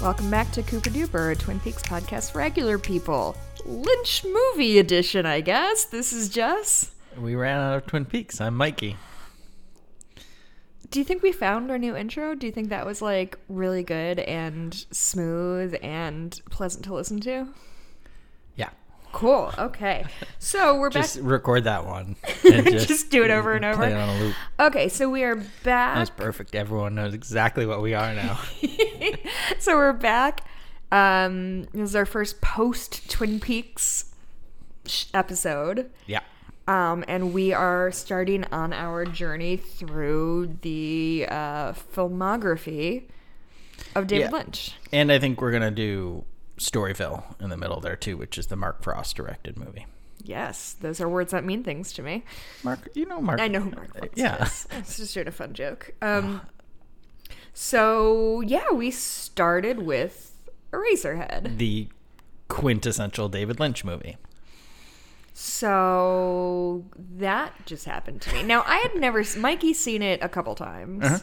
Welcome back to Cooper Duper, a Twin Peaks podcast for regular people. Lynch movie edition, I guess. This is Jess. We ran out of Twin Peaks. I'm Mikey. Do you think we found our new intro? Do you think that was like really good and smooth and pleasant to listen to? Yeah. Cool. Okay. So we're back. Just record that one. Just, do it over and over. Play it on a loop. Okay, so we are back. That's perfect. Everyone knows exactly what we are now. so we're back. Um, this is our first post Twin Peaks episode. yeah. Um, and we are starting on our journey through the uh, filmography of David Yeah. Lynch. And I think we're going to do Storyville in the middle there too, which is the Mark Frost directed movie. Yes, those are words that mean things to me. Mark, you know Mark. I know who Mark Frost Yeah. is. It's just a fun joke. Um, so yeah, we started with Eraserhead. The quintessential David Lynch movie. So that just happened to me. Now I had never. Mikey's seen it a couple times. Uh-huh.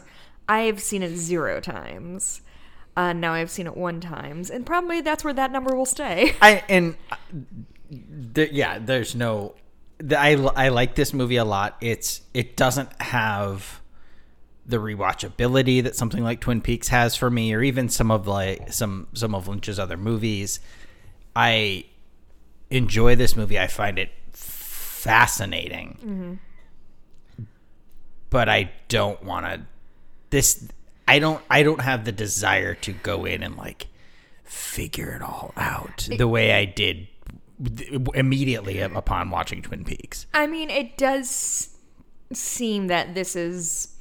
I've seen it zero times. Uh, now I've seen it one times, and probably that's where that number will stay. I and uh, there, yeah, there's no. The, I I like this movie a lot. It's it doesn't have the rewatchability that something like Twin Peaks has for me, or even some of like some some of Lynch's other movies. I enjoy this movie. I find it fascinating, mm-hmm. but I don't want to. This I don't. I don't have the desire to go in and like figure it all out the way I did immediately upon watching Twin Peaks. I mean, it does seem that this is.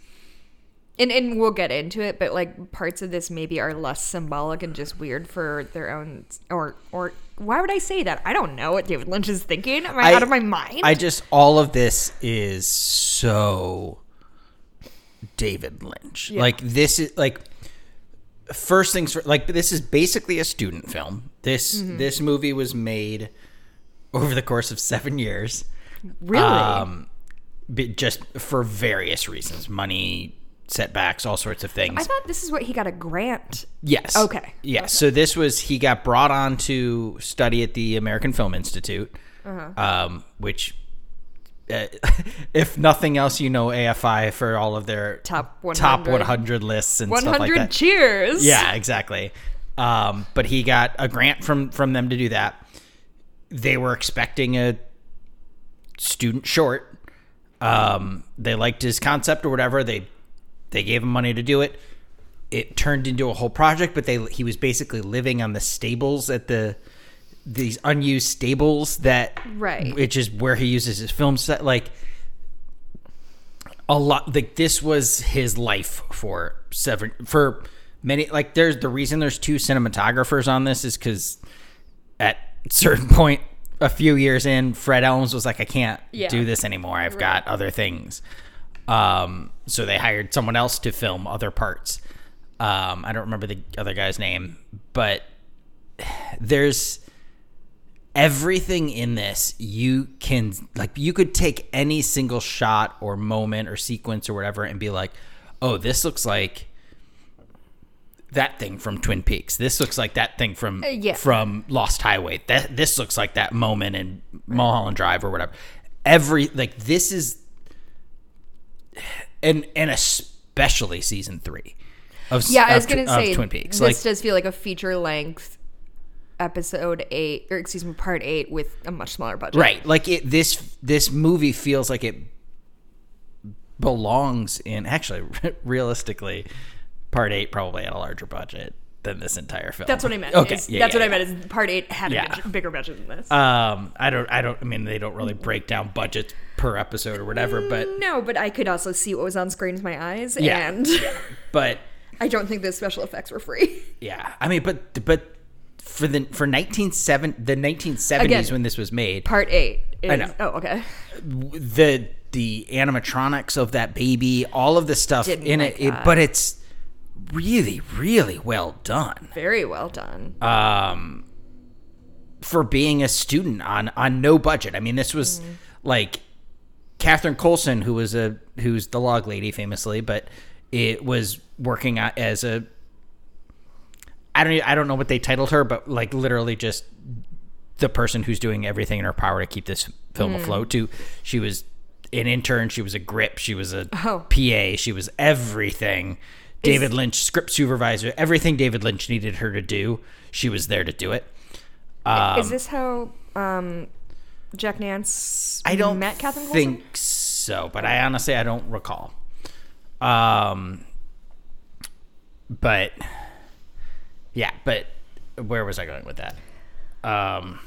And, and we'll get into it, but like parts of this maybe are less symbolic and just weird for their own, or or why would I say that? I don't know what David Lynch is thinking. Am I, out of my mind? I just all of this is so David Lynch. Like this is like first things fir- like this is basically a student film. This Mm-hmm. this movie was made over the course of 7 years. really. Um just for various reasons, money, setbacks, all sorts of things. I thought this is what he got a grant. Yes. Okay. Yes. So this was he got brought on to study at the American Film Institute, Uh-huh. um, which, uh, if nothing else, you know AFI for all of their Top 100. top 100 lists and One stuff like hundred that. cheers. Yeah, exactly. Um, but he got a grant from from them to do that. They were expecting a student short. Um, they liked his concept or whatever. They they gave him money to do it. It turned into a whole project, but they he was basically living on the stables at the these unused stables that Right. which is where he uses his film set like a lot like this was his life for seven for many like there's the reason there's two cinematographers on this is because at a certain point a few years in fred elmes was like i can't Yeah. do this anymore i've got other things um so they hired someone else to film other parts. Um i don't remember the other guy's name but there's everything in this you can like you could take any single shot or moment or sequence or whatever and be like oh this looks like that thing from twin peaks. This looks like that thing from yeah. from lost highway. That this looks like that moment in mulholland drive or whatever. Every like this is and and especially season three of Yeah, I was Tw- gonna of say twin peaks this like does feel like a feature length episode eight, or excuse me, part eight with a much smaller budget. Right. Like it this this movie feels like it belongs in actually realistically part 8 probably had a larger budget than this entire film. That's what I meant. Okay. is- yeah, that's yeah, what I meant. Is part eight had Yeah. a big- bigger budget than this. Um I don't I don't I mean they don't really break down budgets per episode or whatever but no, but I could also see what was on screen with my eyes, Yeah. and but I don't think the special effects were free. yeah. I mean but but for the for 197 the 1970s when this was made Part eight. Is, know. Oh, okay. the the animatronics of that baby, all of the stuff Didn't in like it, it, but it's really, really well done. Very well done. Um, for being a student on on no budget. I mean, this was like Catherine Coulson, who was a who's the log lady famously, but it was working as a. I don't I don't know what they titled her, but like literally just the person who's doing everything in her power to keep this film afloat. To she was an intern, she was a grip, she was a Oh. PA, she was everything. David Lynch, script supervisor, everything David Lynch needed her to do, she was there to do it. Um, Is this how um, Jack Nance I don't met Catherine Coulson? think so, but I honestly I don't recall. Um, but yeah, but where was I going with that? Um,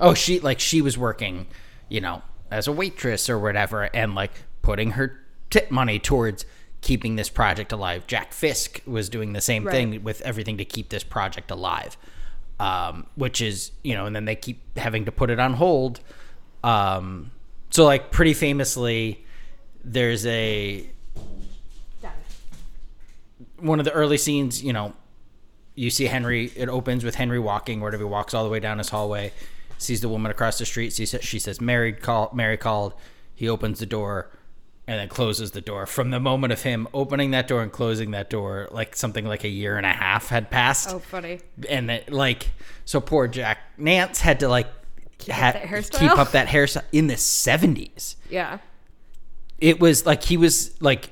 oh, she like she was working, you know, as a waitress or whatever, and like putting her tip money towards keeping this project alive. Jack Fisk was doing the same thing with everything to keep this project alive, um, which is you know, and then they keep having to put it on hold. Um, so like pretty famously, there's a one of the early scenes, you know, you see Henry. It opens with Henry walking, wherever he walks all the way down his hallway, sees the woman across the street. She says, "Mary call." Mary called. He opens the door, and then closes the door. From the moment of him opening that door and closing that door, like something like a year and a half had passed, Oh, funny. and that like so poor Jack Nance had to like ha- that hairstyle? keep up that hairstyle in the seventies Yeah. it was like he was like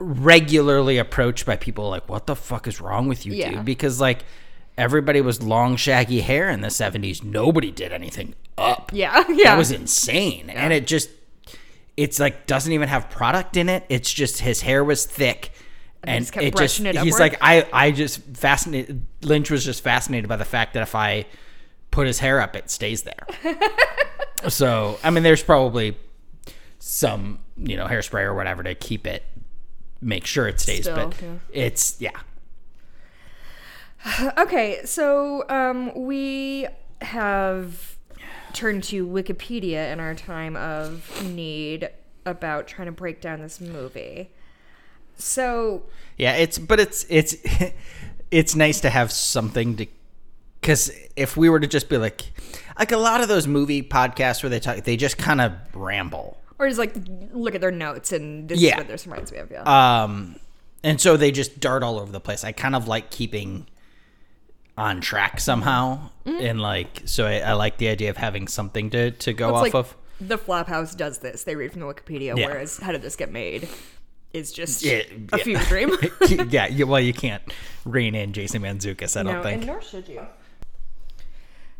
regularly approached by people like what the fuck is wrong with you Yeah. dude because like everybody was long shaggy hair in the 70s nobody did anything up Yeah. Yeah. that was insane and it just it's like doesn't even have product in it. It's just his hair was thick. And kept it just it he's like i i just fascinated lynch was just fascinated by the fact that if i put his hair up it stays there. So i mean there's probably some you know hairspray or whatever to keep it make sure it stays Still, but yeah. it's yeah. Okay, so um, we have turned to Wikipedia in our time of need about trying to break down this movie. So, Yeah, it's but it's it's it's nice to have something to because if we were to just be like like a lot of those movie podcasts where they talk they just kind of ramble or just like look at their notes and this Yeah. is what this reminds me of. Yeah. um and so they just dart all over the place i kind of like keeping on track somehow and like so I, I like the idea of having something to to go off like of the Flop House does this. They read from the Wikipedia, Yeah. whereas How Did This Get Made is just Yeah, a yeah. fever dream. yeah you, well you can't rein in jason mantzoukas i don't no, think and nor should you.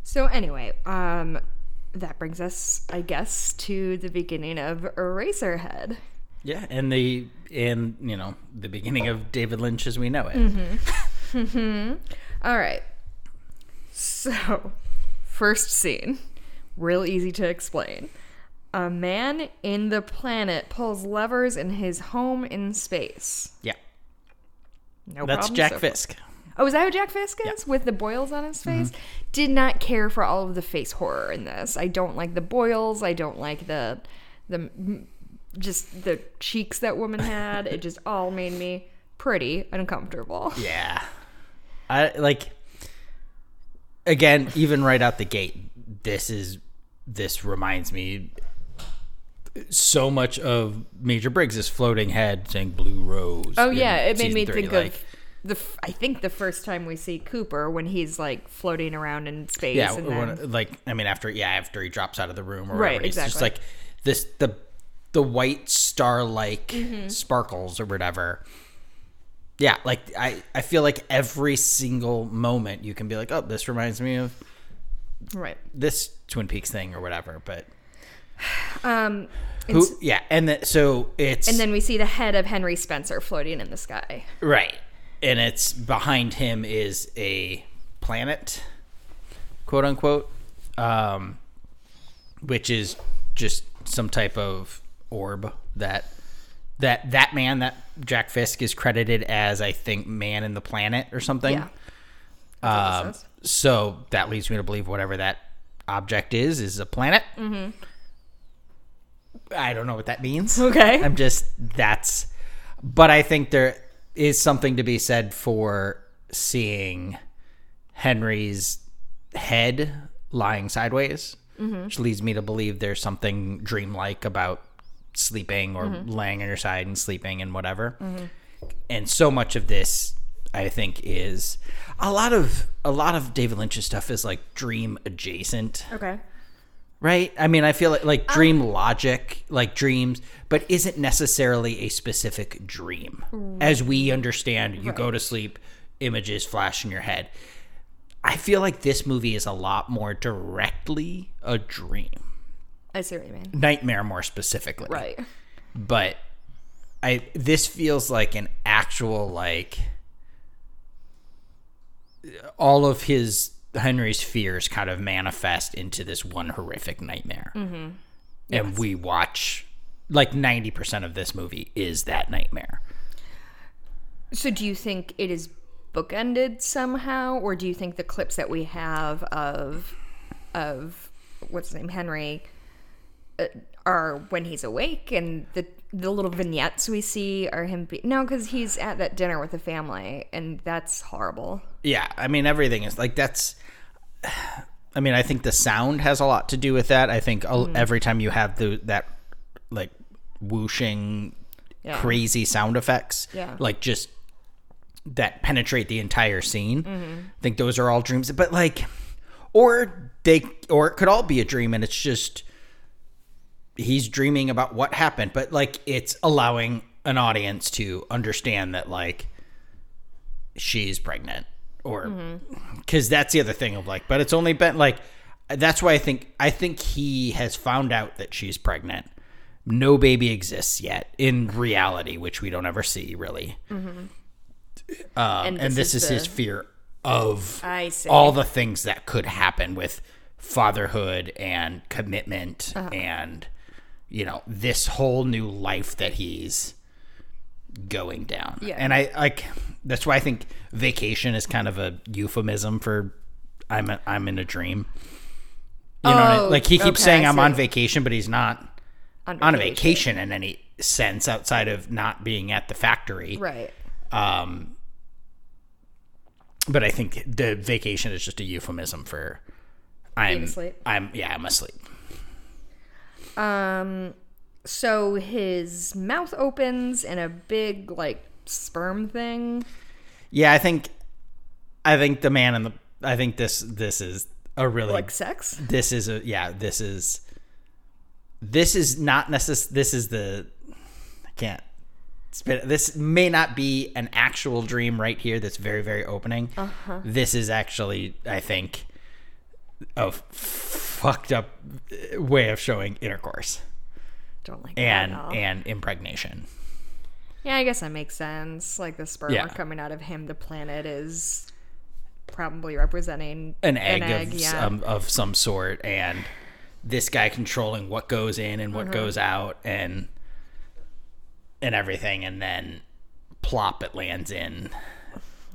So anyway, um, that brings us, I guess, to the beginning of Eraserhead. yeah and the and you know the beginning of david lynch as we know it Mm-hmm. All right. So, first scene, real easy to explain. A man in the planet pulls levers in his home in space. yeah No that's problem jack so far. fisk Oh, is that who Jack Fisk is? With the boils on his face? Mm-hmm. Did not care for all of the face horror in this. I don't like the boils. I don't like the the just the cheeks that woman had. It just all made me pretty uncomfortable. Yeah. I like again, even right out the gate, this is this reminds me so much of Major Briggs' floating head saying blue rose. Oh yeah, it made me three, think like, of the. I think the first time we see Cooper when he's like floating around in space. yeah, and when- like I mean after yeah, after he drops out of the room or Right, whatever, it's just exactly. like this the the white star like Mm-hmm. sparkles or whatever. Yeah, like I, I feel like every single moment you can be like, oh, this reminds me of right. this Twin Peaks thing or whatever. But Um, and, who? Yeah, and then so it's and then we see the head of Henry Spencer floating in the sky. right, and it's behind him is a planet, quote unquote, um, which is just some type of orb that that that man that Jack Fisk is credited as I think man in the planet or something. Yeah. What Um, so that leads me to believe whatever that object is is a planet. Mm-hmm. I don't know what that means. Okay. I'm just that's, but I think there is something to be said for seeing Henry's head lying sideways, which leads me to believe there's something dreamlike about sleeping or mm-hmm. laying on your side and sleeping and whatever. Mm-hmm. And so much of this, I think is a lot of a lot of David Lynch's stuff is like dream adjacent, Okay. right? I mean, I feel like like um, dream logic, like dreams, but isn't necessarily a specific dream as we understand. You go to sleep, images flash in your head. I feel like this movie is a lot more directly a dream, I see what you mean. nightmare more specifically, Right. but I this feels like an actual like all of his Henry's fears kind of manifest into this one horrific nightmare. Mm-hmm. And we watch like 90% of this movie is that nightmare. So do you think it is bookended somehow, or do you think the clips that we have of of what's his name Henry Uh, are when he's awake, and the the little vignettes we see are him? Be- no, because he's at that dinner with the family, and that's horrible. Yeah, I mean everything is like that's I mean I think the sound has a lot to do with that. I think a- mm. every time you have the that like whooshing Yeah. crazy sound effects, Yeah. like just that penetrate the entire scene. Mm-hmm. I think those are all dreams, but like or they or it could all be a dream and it's just he's dreaming about what happened, but like it's allowing an audience to understand that like she's pregnant or because that's the other thing of like but it's only been like that's why i think i think he has found out that she's pregnant. No baby exists yet in reality which we don't ever see really. Um, and, And this, this is, is his fear of all the things that could happen with fatherhood and commitment Uh-huh. and you know this whole new life that he's going down. Yeah. And I like that's why I think vacation is kind of a euphemism for I'm a, I'm in a dream. You know, what I- Oh, like he keeps okay, saying I'm on vacation, but he's not On on a vacation in any sense outside of not being at the factory. right? Um, but I think the vacation is just a euphemism for I'm asleep? I'm yeah I'm asleep. Um, so his mouth opens and a big like sperm thing. Yeah, I think I think the man in the I think this this is a really Like sex? this is a yeah this is this is not necess this is the I can't spit this may not be an actual dream right here that's very very opening Uh-huh. this is actually i think a fucked up uh, way of showing intercourse Don't like and that at all. and impregnation Yeah, I guess that makes sense. Like the sperm Yeah. coming out of him, the planet is probably representing an egg, of yeah. some of some sort and this guy controlling what goes in and what mm-hmm. goes out and and everything and then plop it lands in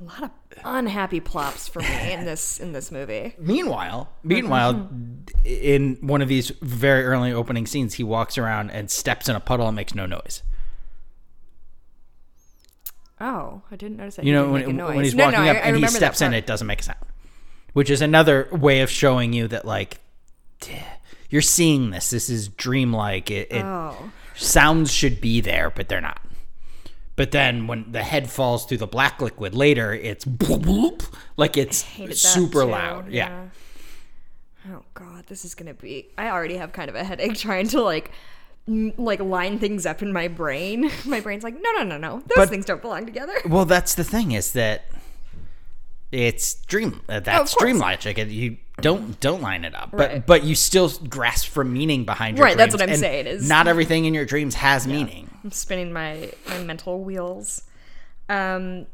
a lot of unhappy plops for me in this in this movie. meanwhile meanwhile in one of these very early opening scenes he walks around and steps in a puddle and makes no noise Oh, I didn't notice that. you know when, make a noise. when he's No, walking no, up I- I and he remember steps in it doesn't make a sound which is another way of showing you that like you're seeing this this is dreamlike it, it Oh, sounds should be there, but they're not. But then when the head falls through the black liquid later, it's bloop, bloop, like it's super too, loud. Yeah. Oh god, this is gonna be. I already have kind of a headache trying to like, m- like line things up in my brain. My brain's like, no, no, no, no. Those But- things don't belong together. Well, that's the thing is that it's dream. Uh, that's course. dream logic, and you don't don't line it up. But Right. but you still grasp for meaning behind your Right, that's what I'm and saying is- not everything in your dreams has meaning. I'm spinning my my mental wheels. Um.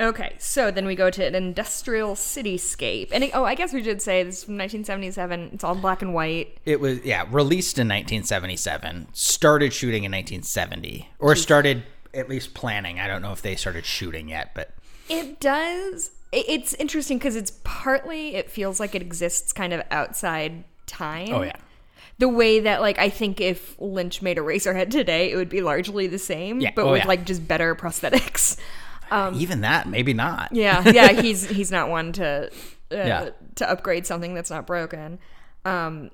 Okay, so then we go to an industrial cityscape, and it, oh, I guess we should say this is from 1977. It's all black and white. It was yeah released in 1977. Started shooting in 1970, or started at least planning. I don't know if they started shooting yet, but It does. It- It's interesting because it's partly it feels like it exists kind of outside time. oh yeah. The way that like I think if Lynch made Eraserhead today, it would be largely the same, Yeah. but Oh, with yeah. like just better prosthetics. Even that, maybe not. Um, Yeah, yeah, he's he's not one to uh, Yeah. to upgrade something that's not broken. Um,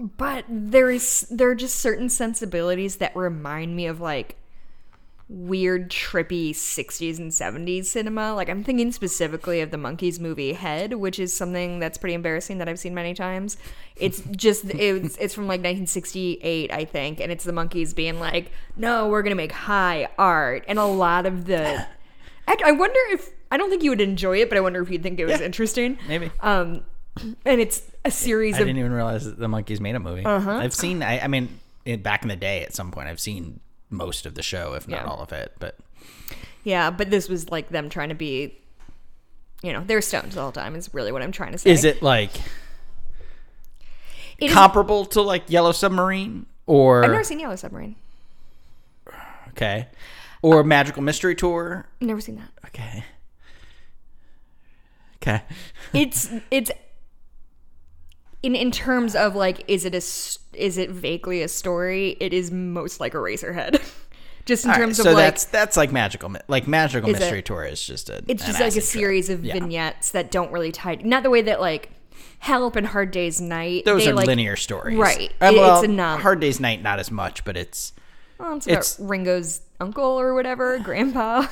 but there is there are just certain sensibilities that remind me of like weird, trippy 60s and 70s cinema. Like, I'm thinking specifically of the Monkees movie Head, which is something that's pretty embarrassing that I've seen many times. It's just, it's, it's from like 1968, I think, and it's the Monkees being like, no, we're going to make high art. And a lot of the. I wonder if. I don't think you would enjoy it, but I wonder if you'd think it was Yeah. interesting. Maybe. Um, and it's a series I of I didn't even realize that the monkees made a movie. Uh-huh. I've seen. I, I mean, it, back in the day, at some point, I've seen most of the show, if not Yeah. all of it. But Yeah, but this was like them trying to be, you know, they're stones the whole time. Is really what I'm trying to say. is it like It is- comparable to like Yellow Submarine or I've never seen Yellow Submarine. okay, or Magical Mystery Tour? Never seen that. Okay, okay. It's it's in in terms of like, is it a is it vaguely a story? It is most like a Eraserhead. Just in All right, terms so of like, that's that's like magical like magical Is it- mystery tour is just a it's just like a trip. series of Yeah. vignettes that don't really tie. Not the way that like Help and Hard Day's Night. Those they, are like, linear stories, right. Uh, well, it's a non- Hard Day's Night, not as much, but it's Well, it's about it's- Ringo's uncle or whatever, grandpa.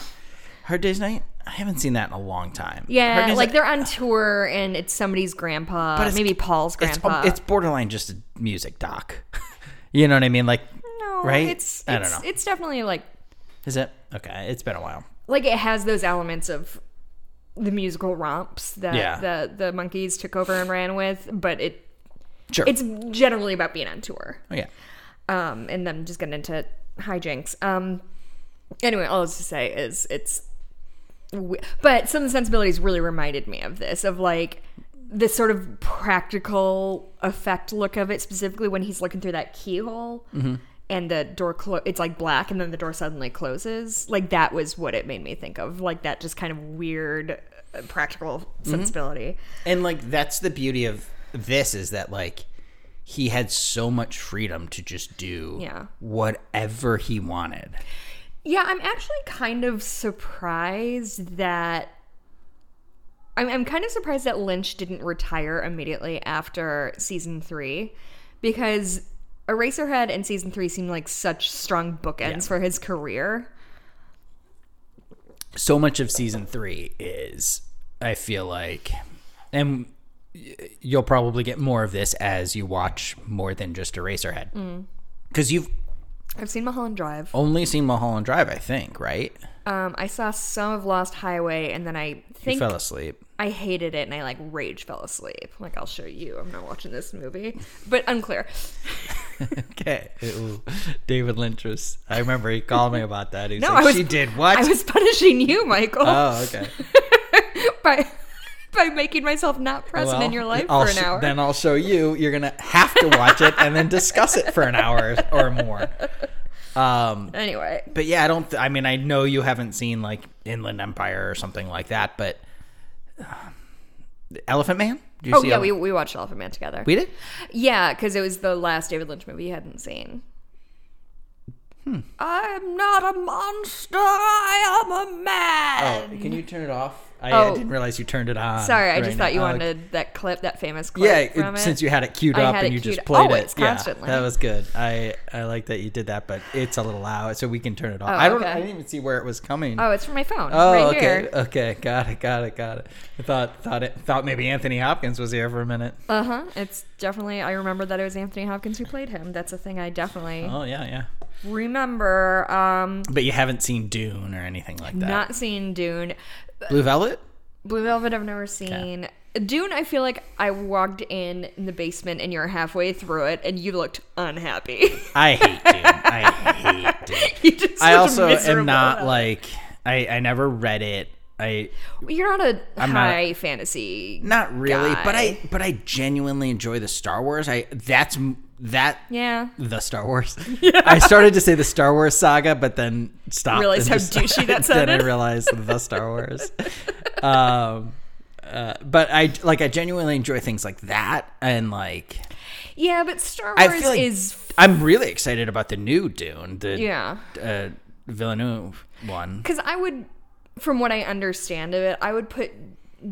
Hard Day's Night. I haven't seen that in a long time. Yeah, like they're on tour and it's somebody's grandpa, But it's- maybe Paul's grandpa. it's borderline just a music doc. you know what I mean? Like, no, right? It's, I don't it's- know. It's definitely like is it okay? It's been a while. like it has those elements of the musical romps that Yeah. the the monkees took over and ran with, but it Sure. it's generally about being on tour. oh yeah. um, and them just getting into hijinks. Um, anyway, all I was to say is it's, but some of the sensibilities really reminded me of this, of like this sort of practical effect look of it, specifically when he's looking through that keyhole. And the door clo- it's like black, and then the door suddenly closes. Like that was what it made me think of, like that just kind of weird uh, practical sensibility. And like that's the beauty of this is that like he had so much freedom to just do Yeah. whatever he wanted. Yeah, I'm actually kind of surprised that. I'm, I'm kind of surprised that Lynch didn't retire immediately after season three because Eraserhead and season three seemed like such strong bookends Yeah. for his career. so much of season three is i feel like and you'll probably get more of this as you watch more than just eraserhead mm. because you've I've seen Mulholland Drive. only seen mulholland drive i think right Um, I saw some of Lost Highway, and then I you think fell asleep I hated it, and I like rage fell asleep. Like I'll show you. I'm not watching this movie, but unclear. okay david lynch was i remember he called me about that he No, like was- she did what I was punishing you, Michael. oh okay by by making myself not present in your life I'll for an hour. Then I'll show you. You're gonna have to watch it and then discuss it for an hour or more. Um, anyway, but yeah, I don't. Th- I mean, I know you haven't seen like Inland Empire or something like that, but uh, Elephant Man. Oh yeah, Ele- we we watched Elephant Man together. we did. yeah, because it was the last David Lynch movie you hadn't seen. Hmm. I'm not a monster. I am a man. Oh, can you turn it off? I, I Oh. didn't realize you turned it on. Sorry, I just now. thought you Oh, wanted that clip, that famous clip Yeah, from it- since you had it queued I up and you just played always, it, yeah, constantly. that was good. I I like that you did that, but it's a little loud, so we can turn it off. Oh, I don't. okay. I didn't even see where it was coming. oh, it's from my phone. Oh, right okay, here. okay, got it, got it, got it. I thought thought it thought maybe Anthony Hopkins was here for a minute. Uh huh. It's definitely. I remember that it was Anthony Hopkins who played him. That's a thing I definitely Oh yeah, yeah. Remember. Um, But you haven't seen Dune or anything like that. not seen Dune. Blue Velvet. Blue Velvet, I've never seen. Dune, I feel like I walked in in the basement and you're halfway through it and you looked unhappy. I hate Dune. I hate Dune. you just I also am not like I I never read it. I You're not a I'm not- high fantasy. not really, but I but I genuinely enjoy the Star Wars. I that's that Yeah. the Star Wars. I started to say the Star Wars saga, but then stopped. Realized how douchey that Then I sounded. realized the Star Wars. um, uh, but I like I genuinely enjoy things like that, and like Yeah, but Star Wars like is. I'm really excited about the new Dune, the Yeah. uh, Villeneuve one. Because I would, from what I understand of it, I would put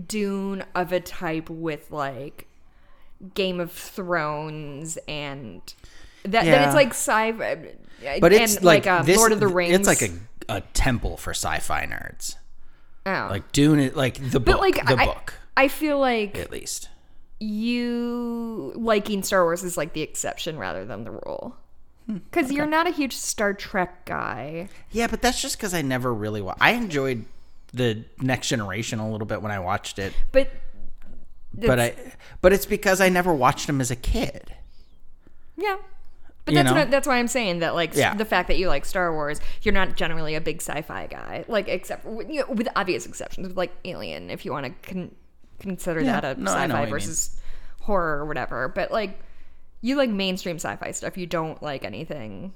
Dune of a type with like Game of Thrones and that. Yeah. it's like sci. Fi, but it's and like, uh, this, Lord of the Rings. It's like a a temple for sci-fi nerds. Oh. Like Dune, like the book, but like the I, book I feel like at least. you liking Star Wars is like the exception rather than the rule. Hmm, Because you're not a huge Star Trek guy. Yeah, but that's just because I never really. Wa- I enjoyed the Next Generation a little bit when I watched it, But but I, but it's because I never watched them as a kid. yeah. But that's that's why I'm saying that like Yeah. the fact that you like Star Wars, you're not generally a big sci-fi guy. Like except you know, with obvious exceptions, with like Alien, if you want to con- consider Yeah. that a No, I know what sci-fi versus horror or whatever. But like you like mainstream sci-fi stuff. You don't like anything.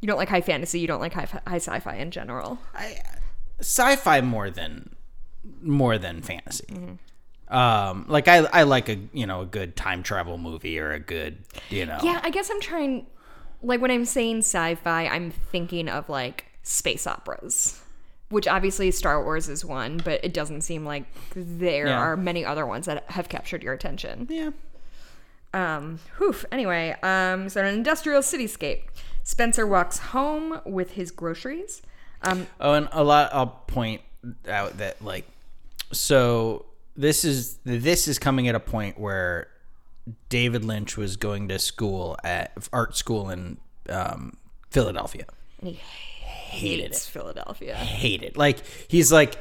You don't like high fantasy. You don't like high, high sci-fi in general. I sci-fi more than more than fantasy. Mm-hmm. Um, like I I like a you know a good time travel movie or a good you know Yeah, I guess I'm trying. Like when I'm saying sci-fi, I'm thinking of like space operas, which obviously Star Wars is one, but it doesn't seem like there Yeah. are many other ones that have captured your attention. yeah Um, whew. Anyway, um, so an industrial cityscape. Spencer walks home with his groceries. Um, Oh, and a lot. I'll point out that like, so this is this is coming at a point where David Lynch was going to school at art school in um, Philadelphia. and he Hated hates it. Philadelphia. Hate it. Like he's like,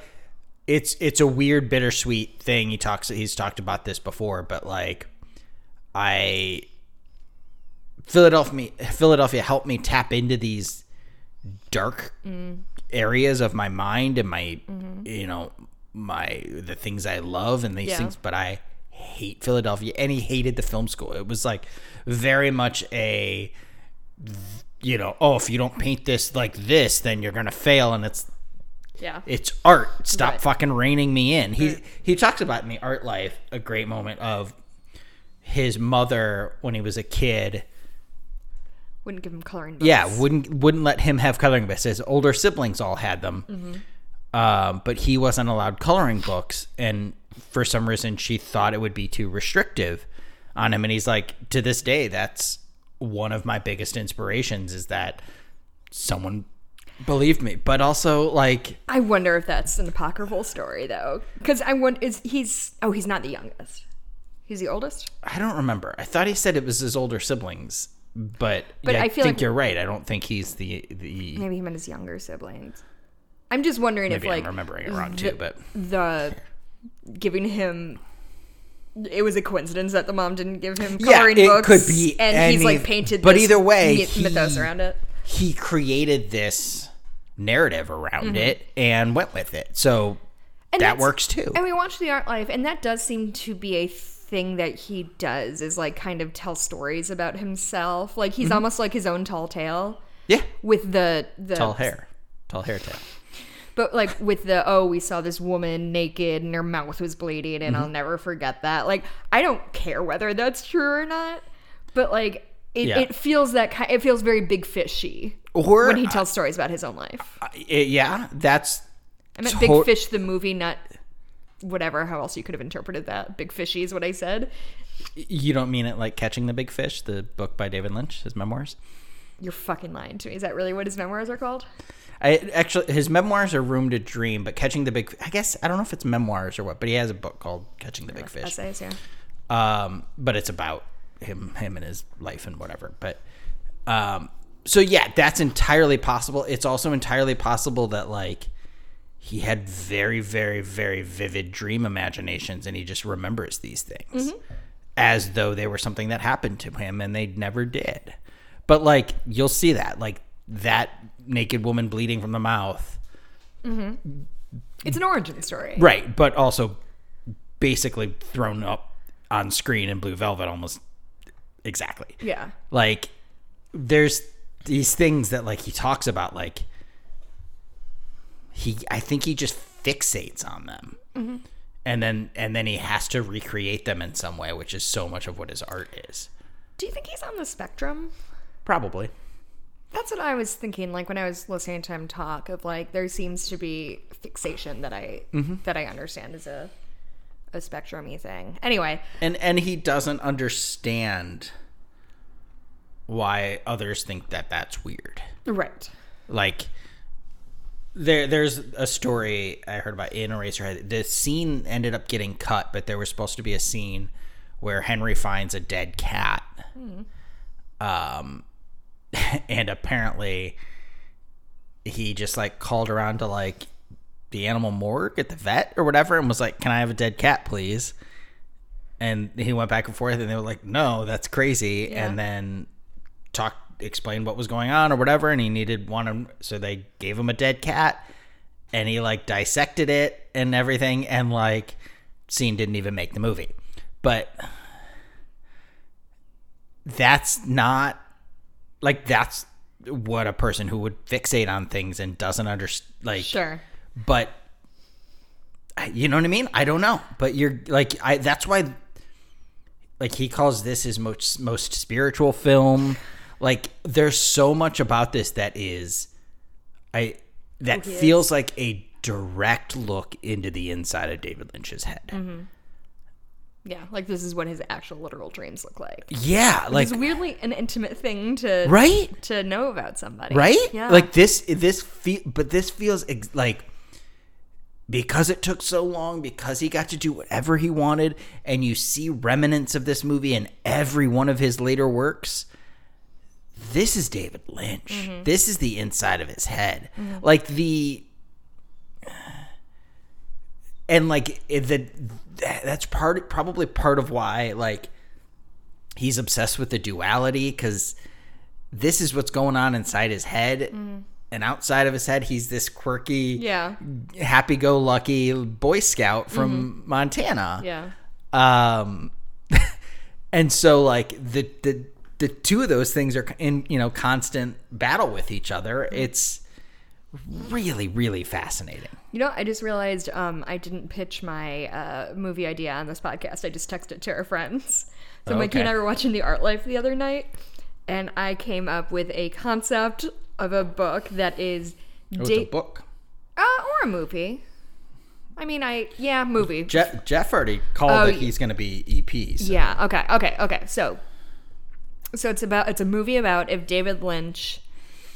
it's it's a weird bittersweet thing. He talks. He's talked about this before, but like, I Philadelphia Philadelphia helped me tap into these dark areas of my mind and my you know my the things I love and these Yeah. things but I hate Philadelphia and he hated the film school it was like very much a you know oh if you don't paint this like this then you're gonna fail and it's Yeah. it's art stop Right. fucking reining me in he he talks about in the art life a great moment of his mother when he was a kid Wouldn't give him coloring books. yeah, wouldn't wouldn't let him have coloring books. His older siblings all had them, mm-hmm. Um, but he wasn't allowed coloring books. And for some reason, she thought it would be too restrictive on him. And he's like, to this day, that's one of my biggest inspirations is that someone believed me. But also, like, I wonder if that's an apocryphal story though, because I want is he's oh he's not the youngest, he's the oldest. I don't remember. I thought he said it was his older siblings, but, But yeah, I I, think like- you're right. I don't think he's the the. Maybe he meant his younger siblings. I'm just wondering Maybe if like I'm remembering it wrong too, but the giving him it was a coincidence that the mom didn't give him coloring Yeah, it books could be and he's like painted but this either way, mythos he- around it he created this narrative around Mm-hmm. it and went with it. So And that works too. and we watched the art life and that does seem to be a thing that he does is like kind of tell stories about himself like Mm-hmm. he's almost like his own tall tale yeah, with the the tall hair, tall hair tail. But like with the oh, we saw this woman naked and her mouth was bleeding, and Mm-hmm. I'll never forget that. Like I don't care whether that's true or not, but like it, Yeah. it feels that ki- it feels very big fishy Or when he tells stories about his own life. uh, yeah, that's I meant to- Big Fish the movie, not whatever. How else you could have interpreted that? Big Fishy is what I said. you don't mean it like catching the big fish, the book by David Lynch, his memoirs. You're fucking lying to me. Is that really what his memoirs are called? I actually his memoirs are Room to Dream, but Catching the Big I guess I don't know if it's memoirs or what, but he has a book called Catching the Big Fish. Essays, yeah. um, but it's about him, him and his life and whatever. But um, so yeah, that's entirely possible. It's also entirely possible that like he had very, very, very vivid dream imaginations, and he just remembers these things as though they were something that happened to him, and they never did. But like you'll see that, like that naked woman bleeding from the mouth, mm-hmm. It's an origin story. right? But also basically thrown up on screen in Blue Velvet, almost exactly. Yeah. like there's these things that like he talks about like he i think he just fixates on them mm-hmm. and then and then he has to recreate them in some way which is so much of what his art is Do you think he's on the spectrum? probably That's what I was thinking. Like when I was listening to him talk, of like there seems to be fixation that I that I understand is a a spectrumy thing. Anyway, and and he doesn't understand why others think that that's weird right. like There, there's a story I heard about in Eraserhead. The scene ended up getting cut, but there was supposed to be a scene where Henry finds a dead cat. Um, and apparently he just like called around to like the animal morgue at the vet or whatever and was like, "Can I have a dead cat, please?" And he went back and forth, and they were like, "No, that's crazy." Yeah. And then talked, explained what was going on or whatever, and he needed one, so they gave him a dead cat, and he like dissected it and everything, and like scene didn't even make the movie, but that's not like that's what a person who would fixate on things and doesn't understand like Sure. but you know what I mean? I don't know, but you're like I. That's why, like he calls this his most most spiritual film. Like there's so much about this that is, I that feels like a direct look into the inside of David Lynch's head. Yeah, like this is what his actual literal dreams look like. Yeah, like it's weirdly an intimate thing to right. to know about somebody. right Yeah. like this this feel but this feels ex- like because it took so long because he got to do whatever he wanted and you see remnants of this movie in every one of his later works this is david lynch mm-hmm. this is the inside of his head mm-hmm. like the and like the that's part probably part of why like he's obsessed with the duality because this is what's going on inside his head mm. and outside of his head he's this quirky yeah. happy-go-lucky boy scout from mm-hmm. montana. Yeah. um and so like the the the two of those things are in you know constant battle with each other. Mm-hmm. It's really really fascinating You know, I just realized um, I didn't pitch my uh, movie idea on this podcast. I just texted it to our friends. So Oh, Mikey and. I were watching The Art Life the other night, and I came up with a concept of a book that is oh, a book uh, or a movie. I mean, I yeah, movie. jeff jeff already called Oh, that he's going to be ep so. Yeah. Okay. Okay. Okay. So, so it's about it's a movie about if David Lynch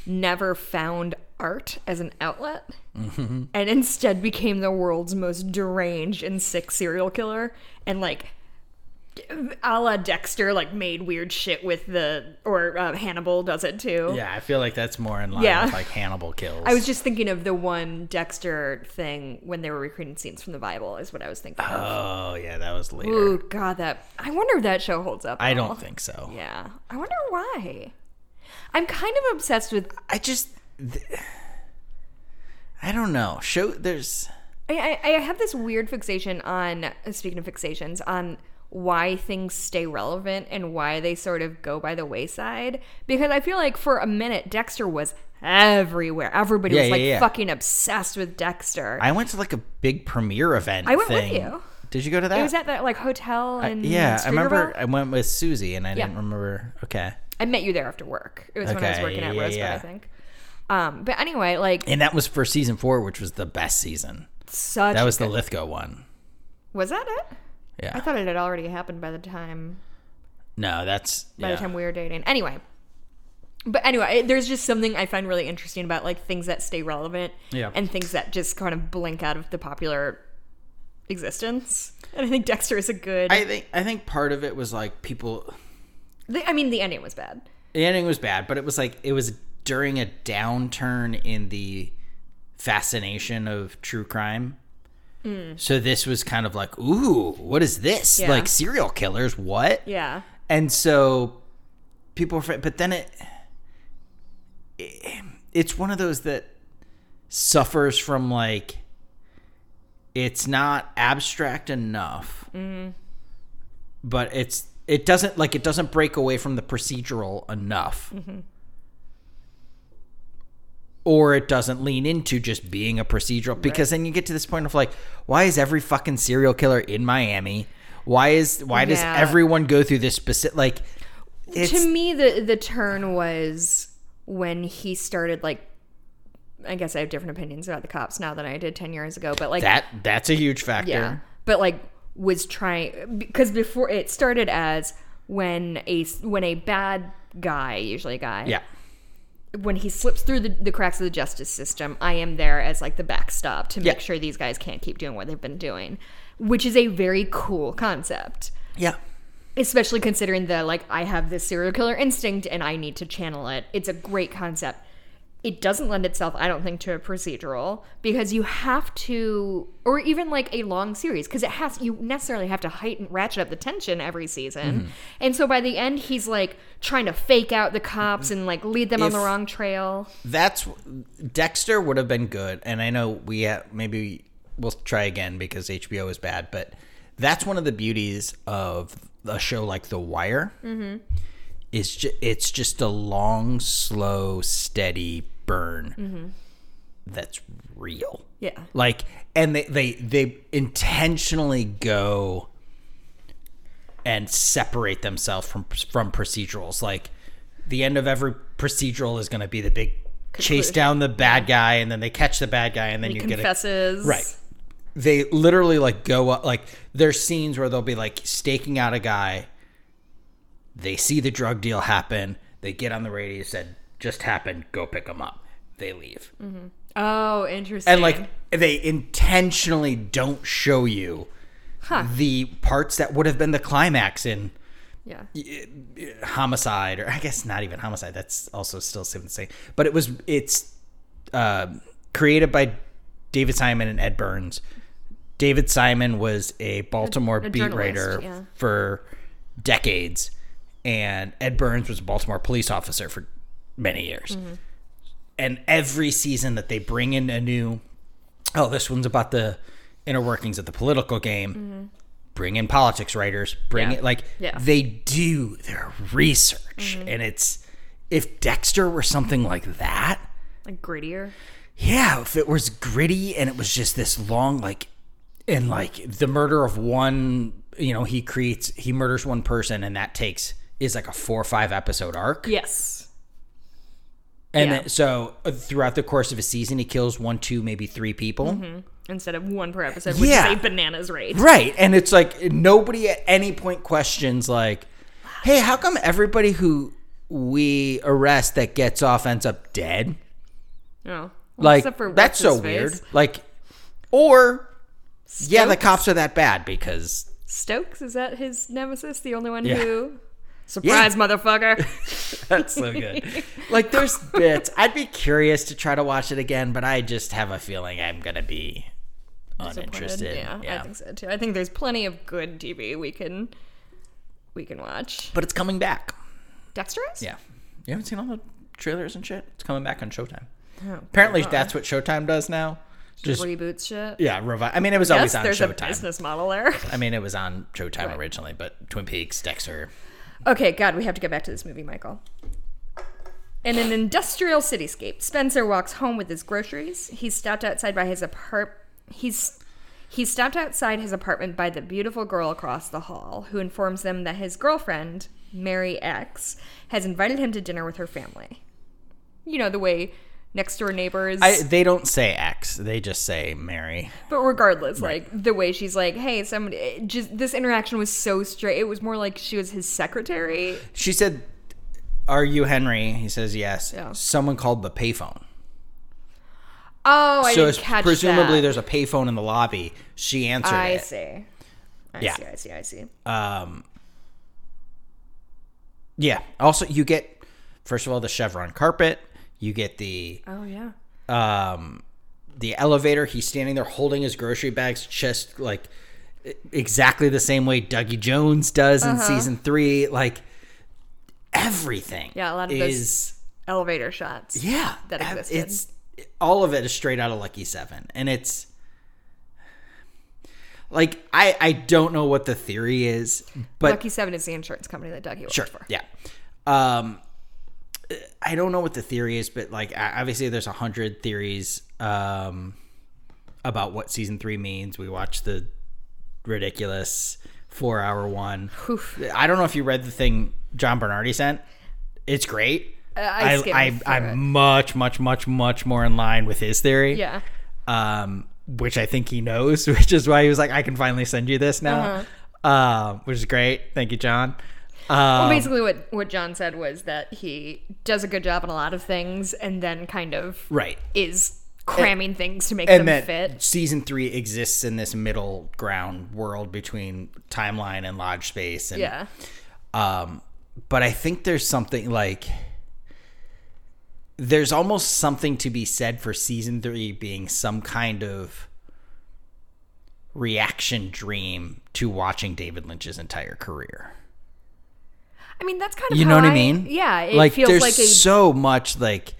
never found art as an outlet and instead became the world's most deranged and sick serial killer and like a la Dexter like made weird shit with the or uh, Hannibal does it too. yeah i feel like that's more in line Yeah. with like hannibal kills I was just thinking of the one Dexter thing when they were recreating scenes from the Bible is what I was thinking of. oh yeah that was later Ooh, God, that I wonder if that show holds up. i don't think so Yeah. I wonder why. I'm kind of obsessed with. I just, th- I don't know. Show there's I, I, I have this weird fixation on, speaking of fixations, on why things stay relevant and why they sort of go by the wayside. Because I feel like for a minute, Dexter was everywhere. Everybody Yeah, was yeah, like yeah. fucking obsessed with Dexter. I went to like a big premiere event. I went with you. Did you go to that? it was at that like hotel in yeah, I remember. I went with Susie, and I didn't remember. Okay, I met you there after work. It was when I was Okay, working at Rosebud. I think. Um, but anyway, like and that was for season four, which was the best season. such. That was the Lithgow one. Was that it? Yeah. I thought it had already happened by the time no, that's by yeah. the time we were dating. Anyway. But anyway, there's just something I find really interesting about like things that stay relevant Yeah. and things that just kind of blink out of the popular existence. And I think Dexter is a good. I think I think part of it was like people. the, I mean, the ending was bad. The ending was bad, but it was like it was during a downturn in the fascination of true crime. Mm. So this was kind of like, ooh, what is this? Yeah. Like serial killers? What? Yeah. And so people were, but then it, it's one of those that suffers from like, it's not abstract enough, mm-hmm. but it's, it doesn't like, it doesn't break away from the procedural enough. Mm-hmm. Or it doesn't lean into just being a procedural because then you get to this point of like, why is every fucking serial killer in Miami? Why is why does everyone go through this specific like? To me, the the turn was when he started like. I guess I have different opinions about the cops now than I did ten years ago, but like that that's a huge factor. Yeah, but like was trying because before it started as when a when a bad guy, usually a guy, Yeah. When he slips through the, the cracks of the justice system, I am there as like the backstop to make Yeah. sure these guys can't keep doing what they've been doing, which is a very cool concept. Yeah. Especially considering the like I have this serial killer instinct and I need to channel it. It's a great concept. It doesn't lend itself, I don't think, to a procedural because you have to, or even like a long series, because it has you necessarily have to heighten, ratchet up the tension every season. And so by the end, he's like trying to fake out the cops and like lead them on the wrong trail. That's Dexter would have been good, and I know we ha- maybe we'll try again because HBO is bad, but that's one of the beauties of a show like The Wire. Mm-hmm. Is ju- it's just a long, slow, steady burn mm-hmm. that's real. Yeah. Like, and they they they intentionally go and separate themselves from from procedurals. Like, the end of every procedural is going to be the big chase down the bad guy, and then they catch the bad guy, and then He you get it. confesses. Right. They literally like go up like there's scenes where they'll be like staking out a guy. They see the drug deal happen. They get on the radio, said just happened. Go pick them up. They leave, Oh, interesting. and like they intentionally don't show you Huh. the parts that would have been the climax in yeah. homicide or i guess not even homicide that's also still the same but it was it's uh, created by david simon and ed burns david simon was a baltimore a beat writer yeah. for decades and ed burns was a baltimore police officer for many years Mm-hmm. and every season that they bring in a new oh this one's about the inner workings of the political game bring in politics writers bring Mm-hmm. Yeah. it like Yeah. they do their research Mm-hmm. and it's if dexter were something like that Like grittier. yeah if it was gritty and it was just this long like and like the murder of one you know he creates he murders one person and that takes is like a four or five episode arc Yes. And yeah. then, so uh, throughout the course of a season he kills one two maybe three people Instead of one per episode, which Yeah. is a bananas rate. Right. And it's like nobody at any point questions like, hey, how come everybody who we arrest that gets off ends up dead? Oh. Well, Like except for that's so what's-his-face. weird. Like or yeah, the cops are that bad because Doakes is that his nemesis? The only one Yeah. who surprise, motherfucker. that's so good. like there's bits. I'd be curious to try to watch it again, but I just have a feeling I'm going to be uninterested. Yeah, I think so too. I think there's plenty of good TV we can we can watch. But it's coming back. Dexter is? Yeah. You haven't seen all the trailers and shit? It's coming back on Showtime. Oh, Apparently that's what Showtime does now. Just reboots shit. yeah, revive. I mean, it was always Yes, on there's a Showtime. business model there. I mean, it was on Showtime Right. originally, but Twin Peaks, Dexter. Okay, God, we have to get back to this movie, Michael. In an industrial cityscape, Spencer walks home with his groceries. He's stopped outside by his apart. He's he's stopped outside his apartment by the beautiful girl across the hall, who informs them that his girlfriend, Mary X, has invited him to dinner with her family. You know the way next door neighbors. I, they don't say X; they just say Mary. But regardless, like the way she's like, "Hey, somebody," just this interaction was so straight. It was more like she was his secretary. She said, "Are you Henry?" He says, "Yes." Yeah. Someone called the payphone. Oh, I so didn't it's catch presumably that. there's a payphone in the lobby. She answered I it. see. I Yeah. see. I see. I see. Um, yeah. Also, you get first of all the chevron carpet. You get the Oh yeah. um the elevator he's standing there holding his grocery bags just like exactly the same way dougie jones does in season three like everything Uh-huh. Yeah, a lot of is those elevator shots. yeah that existed. it's all of it is straight out of lucky seven and it's like i i don't know what the theory is but Lucky Seven is the insurance company that Dougie works Sure. for. Yeah. Um, I don't know what the theory is, but like obviously there's a hundred theories um, about what season three means. We watched the ridiculous four hour one. I don't know if you read the thing John Bernardi sent. It's great. Uh, I I, I'm it. much, much, much, much more in line with his theory Yeah. um, which I think he knows, which is why he was like, I can finally send you this now, Uh-huh. uh, which is great. Thank you, John. Well, Um, basically, what what John said was that he does a good job on a lot of things, and then kind of right. is cramming things to make And them fit. season three exists in this middle ground world between timeline and lodge space. And, Yeah. Um, but I think there's something like there's almost something to be said for season three being some kind of reaction dream to watching David Lynch's entire career. I mean, that's kind of You know what I mean? Yeah, it like feels there's like a. so much like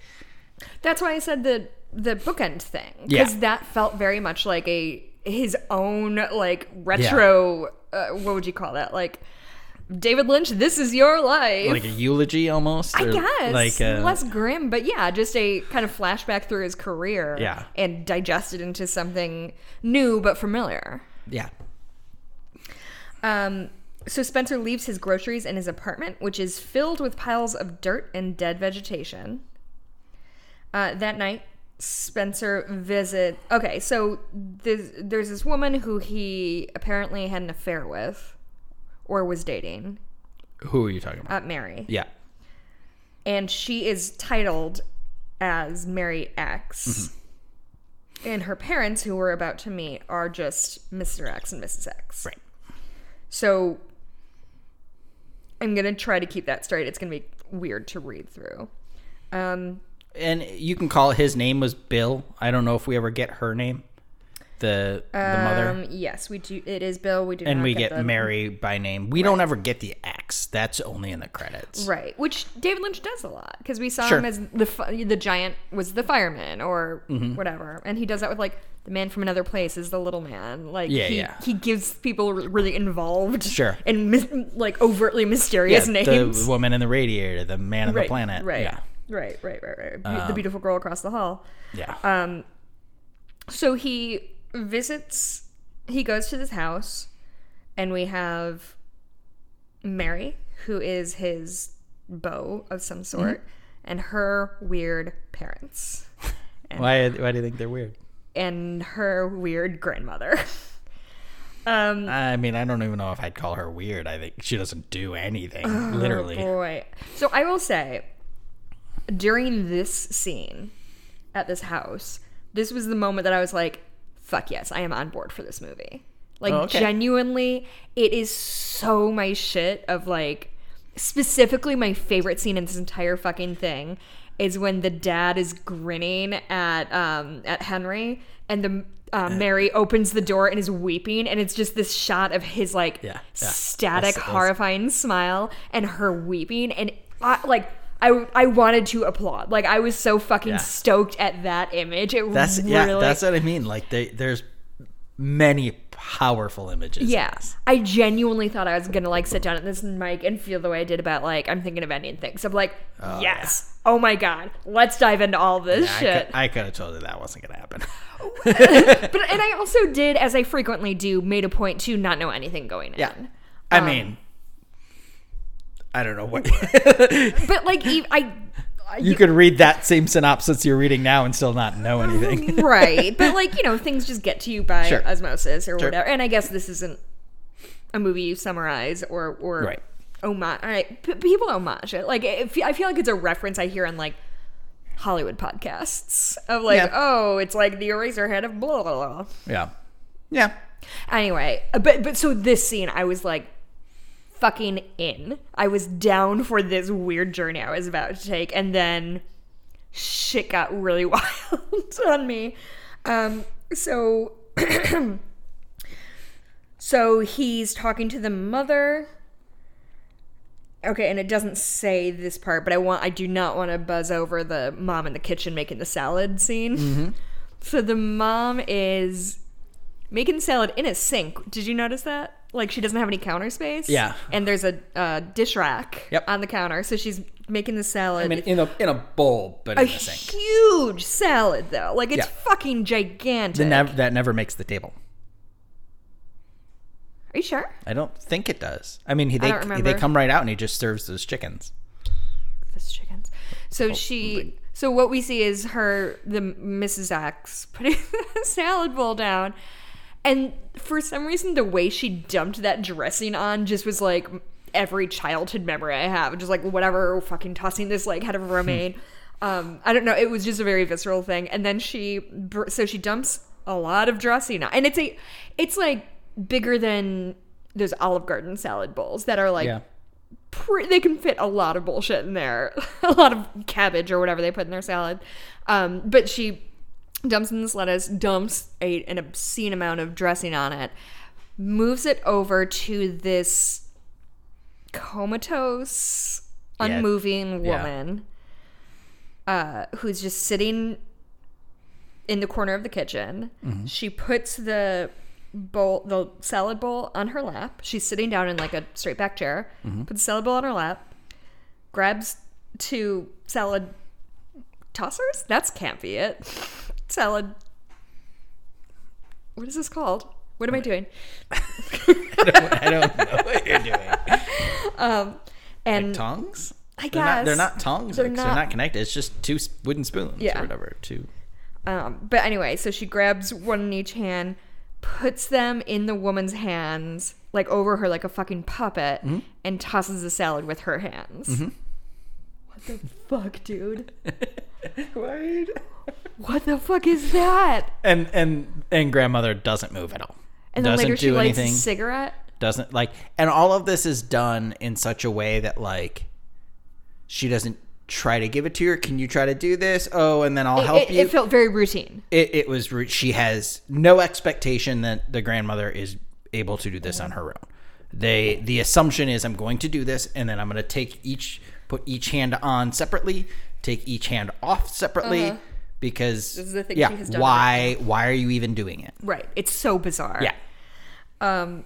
that's why I said the the bookend thing Yeah. because that felt very much like a his own like retro. Uh, what would you call that? Like David Lynch, this is your life. like a eulogy almost. I guess like a, less grim, but yeah, just a kind of flashback through his career. Yeah. and digested into something new but familiar. yeah. Um, so Spencer leaves his groceries in his apartment, which is filled with piles of dirt and dead vegetation. Uh, that night, Spencer visit. Okay, so there's, there's this woman who he apparently had an affair with, or was dating, Who are you talking about? uh, Mary, yeah. and she is titled as Mary X. And her parents, who we're about to meet, are just Mr. X and Mrs. X. Right. So I'm gonna try to keep that straight. It's gonna be weird to read through. Um, And you can call it his name was Bill. I don't know if we ever get her name. The the mother. um, yes, we do. It is Bill. We do, and we get the, Mary by name. We don't ever get the X. That's only in the credits. right, which David Lynch does a lot because we saw Sure. him as the the giant was the fireman or Mm-hmm. whatever, and he does that with like the man from another place is the little man. Like Yeah, he yeah. he gives people really involved, Sure. and mis- like overtly Yeah, mysterious names. the woman in the radiator, the man on right, the planet. right, Yeah. right, right, right, right. Be- Um, the beautiful girl across the hall. Yeah. Um, so he visits, he goes to this house, and we have Mary, who is his beau of some sort, Mm-hmm. and her weird parents, why why do you think they're weird? And her weird grandmother. um, I mean, I don't even know if I'd call her weird. I think she doesn't do anything. literally. boy. So I will say, during this scene at this house, this was the moment that I was like, fuck yes, I am on board for this movie. Like, Oh, okay. genuinely, it is so my shit of like, specifically my favorite scene in this entire fucking thing is when the dad is grinning at um at Henry and the uh, Mary opens the door and is weeping and it's just this shot of his like Yeah, yeah. static That's- that's- horrifying smile and her weeping and I, like I, I wanted to applaud like I was so fucking Yeah. stoked at that image it That's really yeah. That's what I mean. Like they, there's many powerful images. in Yeah. I genuinely thought I was gonna like sit down at this mic and feel the way I did about like I'm thinking of ending things. I'm like, yes, oh my god, let's dive into all this I shit. could, I could have told you that wasn't gonna happen. but and I also did, as I frequently do, made a point to not know anything going in. Yeah. I Um, mean, I don't know what but like I, I you could read that same synopsis you're reading now and still not know anything. right, but like you know things just get to you by Sure. osmosis or Sure. whatever. And I guess this isn't a movie you summarize or or Right. homage. All right, p- people homage it. Like it, I feel like it's a reference I hear on like Hollywood podcasts of like, Yeah. oh, it's like the Eraserhead of blah blah blah. yeah. Yeah. Anyway, uh, but but so this scene, I was like fucking in. I was down for this weird journey I was about to take, and then shit got really wild on me. Um, so so he's talking to the mother. Okay, and it doesn't say this part, but I want I do not want to buzz over the mom in the kitchen making the salad scene. So the mom is making salad in a sink. Did you notice that? Like she doesn't have any counter space. Yeah. And there's a uh, dish rack Yep. on the counter, so she's making the salad. I mean, in a in a bowl, but a in the sink. huge salad though. Like it's Yeah. fucking gigantic. Nev- that never makes the table. Are you sure? I don't think it does. I mean, he, I they don't they come right out and he just serves those chickens. This chickens. So she. So what we see is her, the Mrs. X, putting the salad bowl down, and for some reason, the way she dumped that dressing on just was like every childhood memory I have, just like whatever, fucking tossing this like head of romaine. um, I don't know. It was just a very visceral thing. And then she, so she dumps a lot of dressing, on, and it's a, it's like bigger than those Olive Garden salad bowls that are like Yeah. pre- they can fit a lot of bullshit in there, a lot of cabbage or whatever they put in their salad. Um, but she dumps in this lettuce, dumps a, an obscene amount of dressing on it, moves it over to this comatose, unmoving Yeah. woman uh, who's just sitting in the corner of the kitchen. Mm-hmm. She puts the bowl, the salad bowl, on her lap. She's sitting down in like a straight back chair. Mm-hmm. Puts the salad bowl on her lap. Grabs two salad tossers. That's can't be it. Salad. What is this called? What am I doing? I don't know what you're doing. Um, And Tongs? I They're not, they're not tongs. They're They're, they're not- not connected. It's just two s- wooden spoons Yeah. or whatever. Two. Um, but anyway, so she grabs one in each hand, puts them in the woman's hands, like over her, like a fucking puppet, Mm-hmm. and tosses the salad with her hands. What the fuck, dude? Right. What the fuck is that? And and and grandmother doesn't move at all. And then doesn't later she do lights anything. a cigarette. doesn't like and all of this is done in such a way that like she doesn't try to give it to her can you try to do this oh and then i'll It, help it, you it felt very routine. it, it was she has no expectation that the grandmother is able to do this on her own they the assumption is i'm going to do this and then i'm going to take each put each hand on separately take each hand off separately because Uh-huh. is the thing yeah she has done why why are you even doing it Right. It's so bizarre. yeah Um.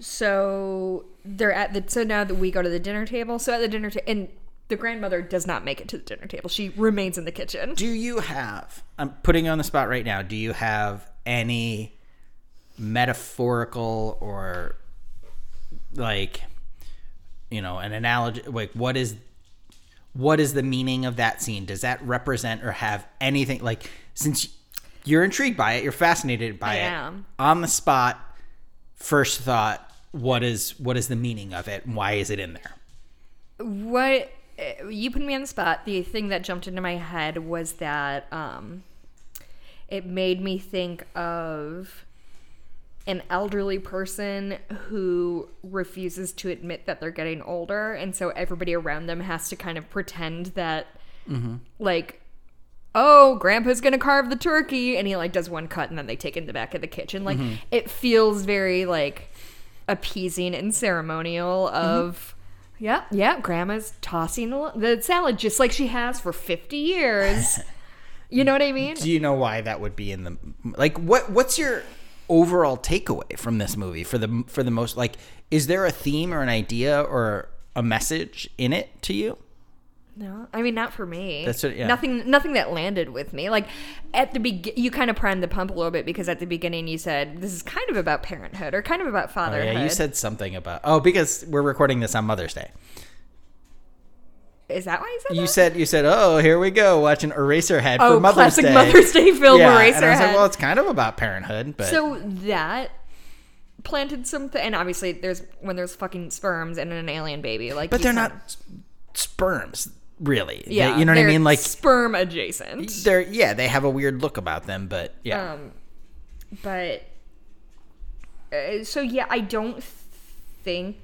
So they're at the. So now that we go to the dinner table. So at the dinner table, and the grandmother does not make it to the dinner table. She remains in the kitchen. do you have i'm putting you on the spot right now do you have any metaphorical or like you know an analogy like what is what is the meaning of that scene does that represent or have anything like since you're intrigued by it you're fascinated by I it am. on the spot first thought what is what is the meaning of it and why is it in there What you put me on the spot. The thing that jumped into my head was that um, it made me think of an elderly person who refuses to admit that they're getting older, and so everybody around them has to kind of pretend that, mm-hmm. like, oh, Grandpa's gonna carve the turkey, and he like does one cut, and then they take it in the back of the kitchen. Like, mm-hmm. it feels very like appeasing and ceremonial mm-hmm. of. Yeah, yeah, grandma's tossing the the salad just like she has for 50 years. You know what I mean? do you know why that would be in the like what what's your overall takeaway from this movie for the for the most like is there a theme or an idea or a message in it to you No, I mean not for me. That's what- yeah. Nothing, nothing that landed with me. Like at the be, you kind of primed the pump a little bit because at the beginning you said this is kind of about parenthood or kind of about oh, fatherhood. yeah you said something about oh because we're recording this on mother's day is that why you said you that? said you said oh here we go watching eraserhead oh, for mother's classic day Mother's Day film yeah, Eraserhead. and i was like well it's kind of about parenthood but so that planted something, and obviously there's when there's fucking sperms and an alien baby, like but they're said. not sperms really They- Yeah, you know what i mean like sperm adjacent. they're yeah they have a weird look about them but yeah Um, but uh, so yeah, I don't think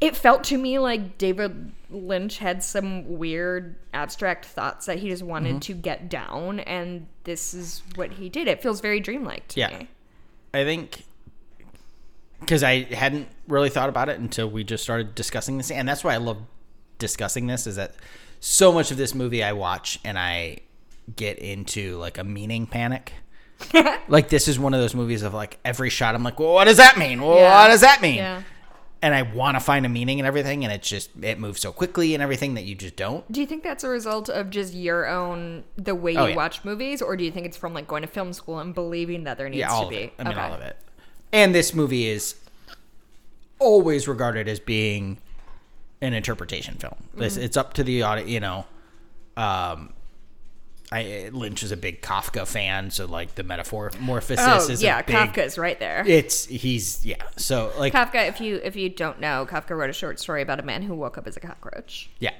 it felt to me like David Lynch had some weird abstract thoughts that he just wanted Mm-hmm. to get down, and this is what he did. It feels very dreamlike to Yeah. me. I think because I hadn't really thought about it until we just started discussing this, and that's why I love discussing this. Is that so much of this movie I watch and I get into like a meaning panic. like this is one of those movies of like every shot I'm like, well, what does that mean? Well, Yeah. what does that mean? Yeah. And I want to find a meaning and everything, and it's just it moves so quickly and everything that you just don't. Do you think that's a result of just your own the way you Oh, yeah. watch movies, or do you think it's from like going to film school and believing that there needs Yeah, all to of be? it. I mean, Okay. all of it. And this movie is always regarded as being an interpretation film. This Mm-hmm. it's up to the audience. You know, um, I, Lynch is a big Kafka fan, so like the metamorphosis Oh is yeah, a big, Kafka's right there. It's he's yeah. So like Kafka, if you if you don't know, Kafka wrote a short story about a man who woke up as a cockroach. yeah.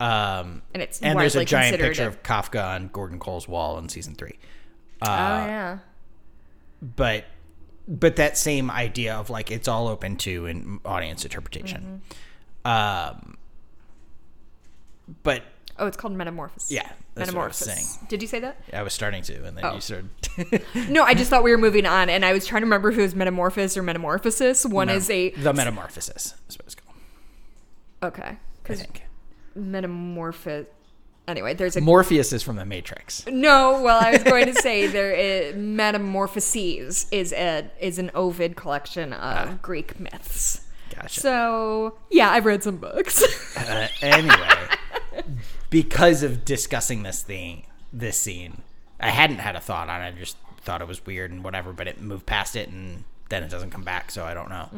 Um, And it's and there's a giant picture a- of Kafka on Gordon Cole's wall in season three. Uh, oh yeah. but but that same idea of like it's all open to an audience interpretation. Mm-hmm. Um, but Oh, it's called Metamorphosis. Yeah, that's what I was Metamorphosis. saying. Did you say that? I was starting to, and then Oh. you started. No, I just thought we were moving on, and I was trying to remember if it was Metamorphosis or Metamorphosis. One is a the metamorphosis. Is what it's called. okay because Metamorphosis. Anyway, there's a Morpheus is from the Matrix. no. Well, I was going to say there is Metamorphoses is a is an Ovid collection of Ah. Greek myths. Gotcha. So yeah, I've read some books. Uh, anyway, because of discussing this thing, this scene, I hadn't had a thought on it. I just thought it was weird and whatever, but it moved past it and then it doesn't come back, so I don't know.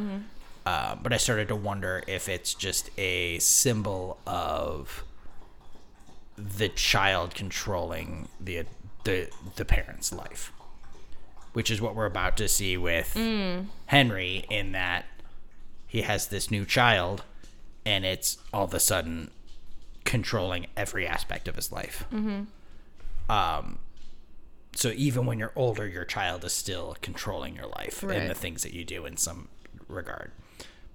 Uh, but I started to wonder if it's just a symbol of the child controlling the the the parent's life, which is what we're about to see with Henry in that he has this new child and it's all of a sudden controlling every aspect of his life. Mm-hmm. Um, so even when you're older, your child is still controlling your life and the things that you do in some regard.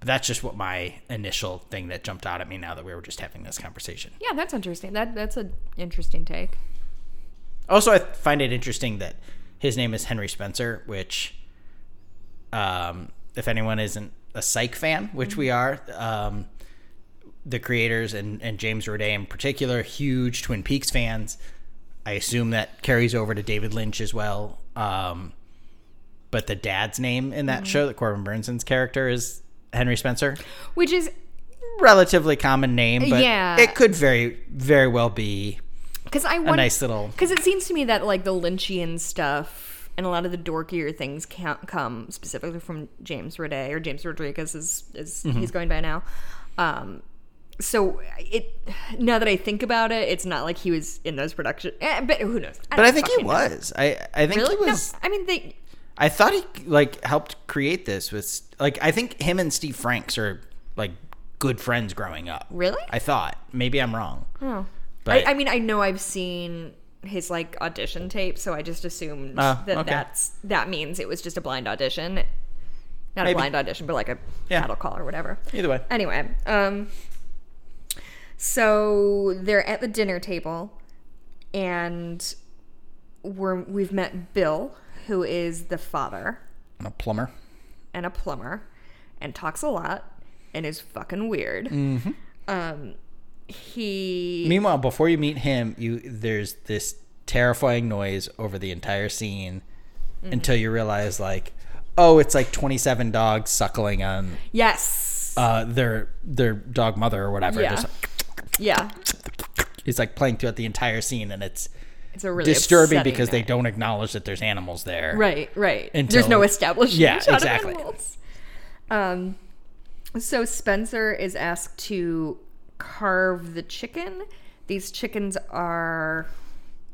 But that's just what my initial thing that jumped out at me now that we were just having this conversation. yeah, that's interesting. That that's an interesting take. Also, I find it interesting that his name is Henry Spencer, which, um, if anyone isn't a Psych fan, which we are, um, the creators and, and James Roday in particular, huge Twin Peaks fans. I assume that carries over to David Lynch as well. Um, but the dad's name in that show, that Corbin Bernsen's character, is Henry Spencer. Which is Relatively common name, but Yeah. it could very, very well be because I a want a nice little. Because it seems to me that like the Lynchian stuff and a lot of the dorkier things can't come specifically from James Roday or James Rodriguez is is Mm-hmm. he's going by now. Um, so it now that I think about it, it's not like he was in those productions. Eh, but who knows? But I think he fucking know. was. I I think Really? he was. No, I mean they. I thought he like helped create this with like I think him and Steve Franks are like good friends growing up. Really? I thought. Maybe I'm wrong. Oh. But I, I mean, I know I've seen his like audition tape, so I just assumed Oh, that okay. that's that means it was just a blind audition, not Maybe. a blind audition, but like a Yeah. cattle call or whatever. either way. Anyway, um, so they're at the dinner table, and we're we've met Bill, who is the father I'm a plumber. and a plumber, and talks a lot and is fucking weird. Mm-hmm. Um, he Meanwhile, before you meet him, you there's this terrifying noise over the entire scene Mm-hmm. until you realize like, oh, it's like 27 dogs suckling on yes, uh, their their dog mother or whatever. Yeah. Just yeah, it's like playing throughout the entire scene, and it's it's a really disturbing because they don't acknowledge that there's animals there. Right, right. Until- There's no established Yeah, shot exactly. of animals. Um, so Spencer is asked to carve the chicken. These chickens are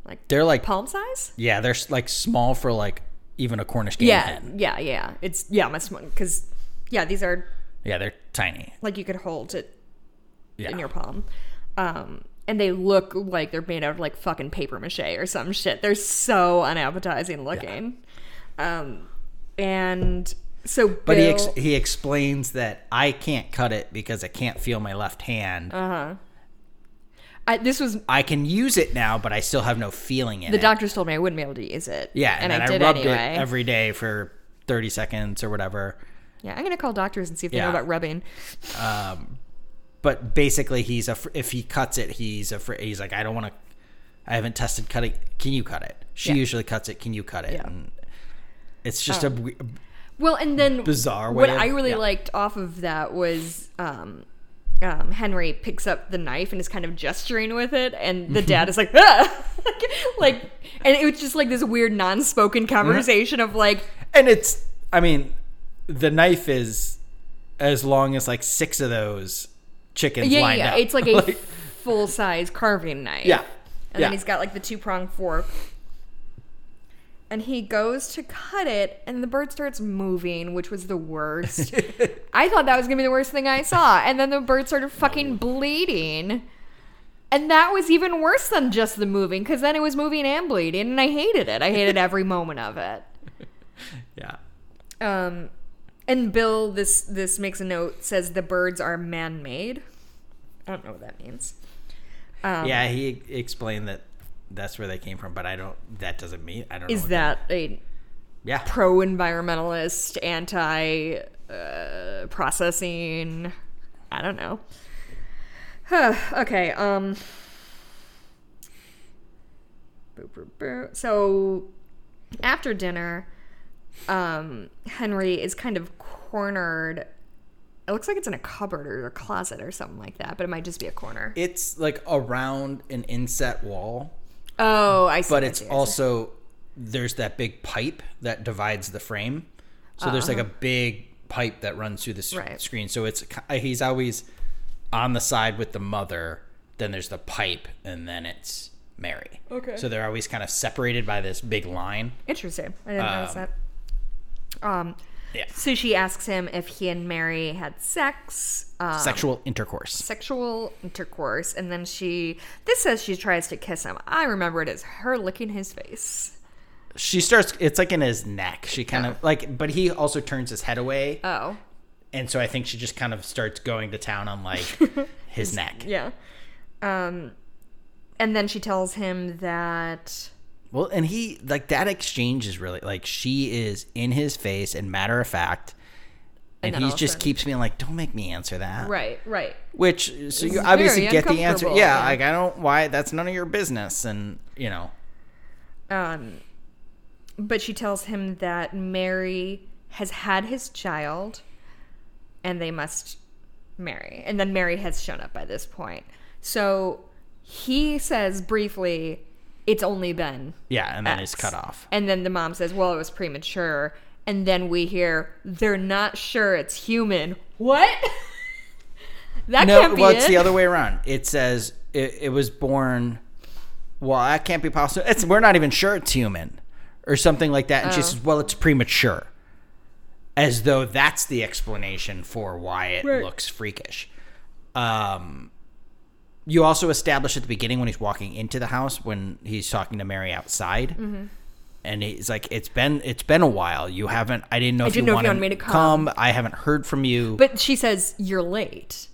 like They're like palm size. Yeah, they're like small for like even a Cornish game Yeah, hen. yeah, yeah. It's yeah, my because yeah, these are Yeah, they're tiny. like you could hold it Yeah. in your palm. Um, and they look like they're made out of like fucking paper mache or some shit. They're so unappetizing looking. Um, and so, but he ex- he explains that I can't cut it because I can't feel my left hand. Uh-huh. I, this was I can use it now, but I still have no feeling in the it. The doctors told me I wouldn't be able to use it. yeah, and, and, I I, did rubbed anyway. it every day for 30 seconds or whatever. yeah, I'm gonna call doctors and see if they know about rubbing. But basically, he's a if he cuts it, he's afraid. He's like, I don't want to. I haven't tested cutting. Can you cut it? She Yeah. usually cuts it. Can you cut it? Yeah. And it's just a Well, and then Bizarre What of- I really yeah. liked off of that was um, um, Henry picks up the knife and is kind of gesturing with it, and the dad is like, ah! like, like, and it was just like this weird non-spoken conversation of like, and it's. I mean, the knife is as long as like six of those chickens yeah, lined yeah, up. it's like a full-size carving knife. yeah. and Yeah. then he's got like the two prong fork. And he goes to cut it, and the bird starts moving, which was the worst. I thought that was gonna be the worst thing I saw, and then the bird started fucking bleeding. And that was even worse than just the moving, because then it was moving and bleeding, and I hated it. I hated every moment of it. Yeah. Um, and Bill, this this makes a note says the birds are man made. I don't know what that means. Um, yeah, he explained that that's where they came from, but I don't. That doesn't mean I don't. know Is what that a Yeah. pro environmentalist, anti uh, processing? I don't know. okay. Um. So after dinner, um, Henry is kind of cornered. It looks like it's in a cupboard or a closet or something like that, but it might just be a corner. It's like around an inset wall, Oh, I see. but it's also there's that big pipe that divides the frame. So there's like a big pipe that runs through the s- Uh-huh. Right. screen. So it's he's always on the side with the mother. Then there's the pipe, and then it's Mary. Okay. So they're always kind of separated by this big line. Interesting. I didn't notice that. Um, Yeah. so she asks him if he and Mary had sex, um, Sexual intercourse. sexual intercourse, and then she. This says she tries to kiss him. I remember it as her licking his face. She starts. It's like in his neck. She kind of like, but he also turns his head away, Oh, and so I think she just kind of starts going to town on like his neck. yeah. Um, and then she tells him that. Well, and he like that exchange is really like she is in his face and matter of fact, and, And he all of a just sudden- keeps being like, "Don't make me answer that." Right, right. Which so you It's obviously get the answer. Yeah, yeah. like I don't why that's none of your business, and you know. Um, but she tells him that Mary has had his child and they must marry. And then Mary has shown up by this point. So he says briefly, it's only been. Yeah, and then he's X. cut off. And then the mom says, well, it was premature. And then we hear, they're not sure it's human. What? that No, can't be well, it. it's the other way around. It says it, it was born. Well, that can't be possible. It's we're not even sure it's human, or something like that. And she Oh. says, "Well, it's premature," as though that's the explanation for why it Right. looks freakish. Um, you also establish at the beginning when he's walking into the house when he's talking to Mary outside. Mm-hmm. And he's like, "It's been it's been a while. You haven't. I didn't know if didn't you know if you wanted me to come." come. I haven't heard from you. But she says, you're late.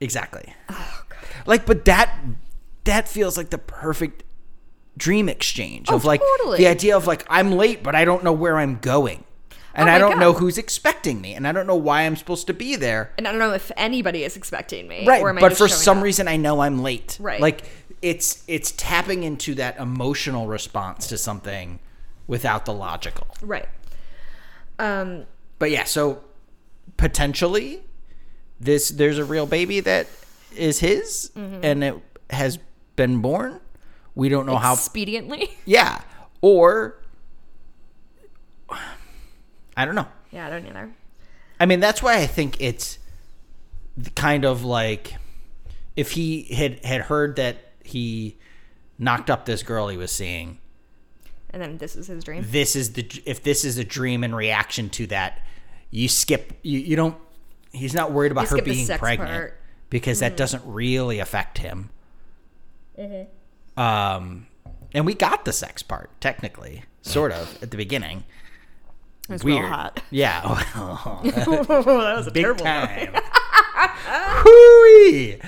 Exactly. Oh, Like, but that that feels like the perfect dream exchange of Oh, like totally. the idea of like I'm late, but I don't know where I'm going, and Oh I don't know who's expecting me, and I don't know why I'm supposed to be there. And I don't know if anybody is expecting me. Right, but for some up? reason I know I'm late. Right. like it's it's tapping into that emotional response to something without the logical. Right. Um, But yeah, so potentially this there's a real baby that is his Mm-hmm. and it has been born. We don't know how expediently. yeah, or I don't know. yeah, I don't either. I mean, that's why I think it's kind of like if he had had heard that he knocked up this girl he was seeing. And then this is his dream. This is the if this is a dream in reaction to that, you skip you, you don't. He's not worried about You her being pregnant part. Mm-hmm. because that doesn't really affect him. Um, and we got the sex part technically, sort of at the beginning. It was Weird, real hot. yeah. that was a big terrible time. Hooey.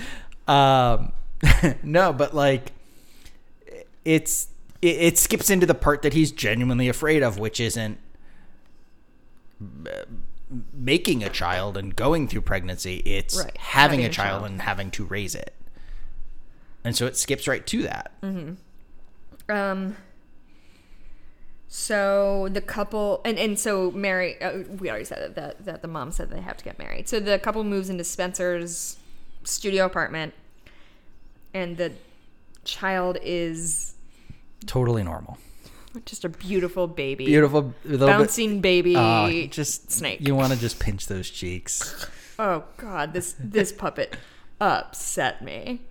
Um, no, but like, it's it, it skips into the part that he's genuinely afraid of, which isn't making a child and going through pregnancy. It's Right. having, Having a child child. and having to raise it. And so it skips right to that. Um. So the couple, and and so Mary, uh, we already said that, that the mom said they have to get married. So the couple moves into Spencer's studio apartment, and the child is Totally normal. just a beautiful baby, Beautiful, little bit- bouncing baby. Oh, just snake. You want to just pinch those cheeks. Oh God, this this puppet upset me.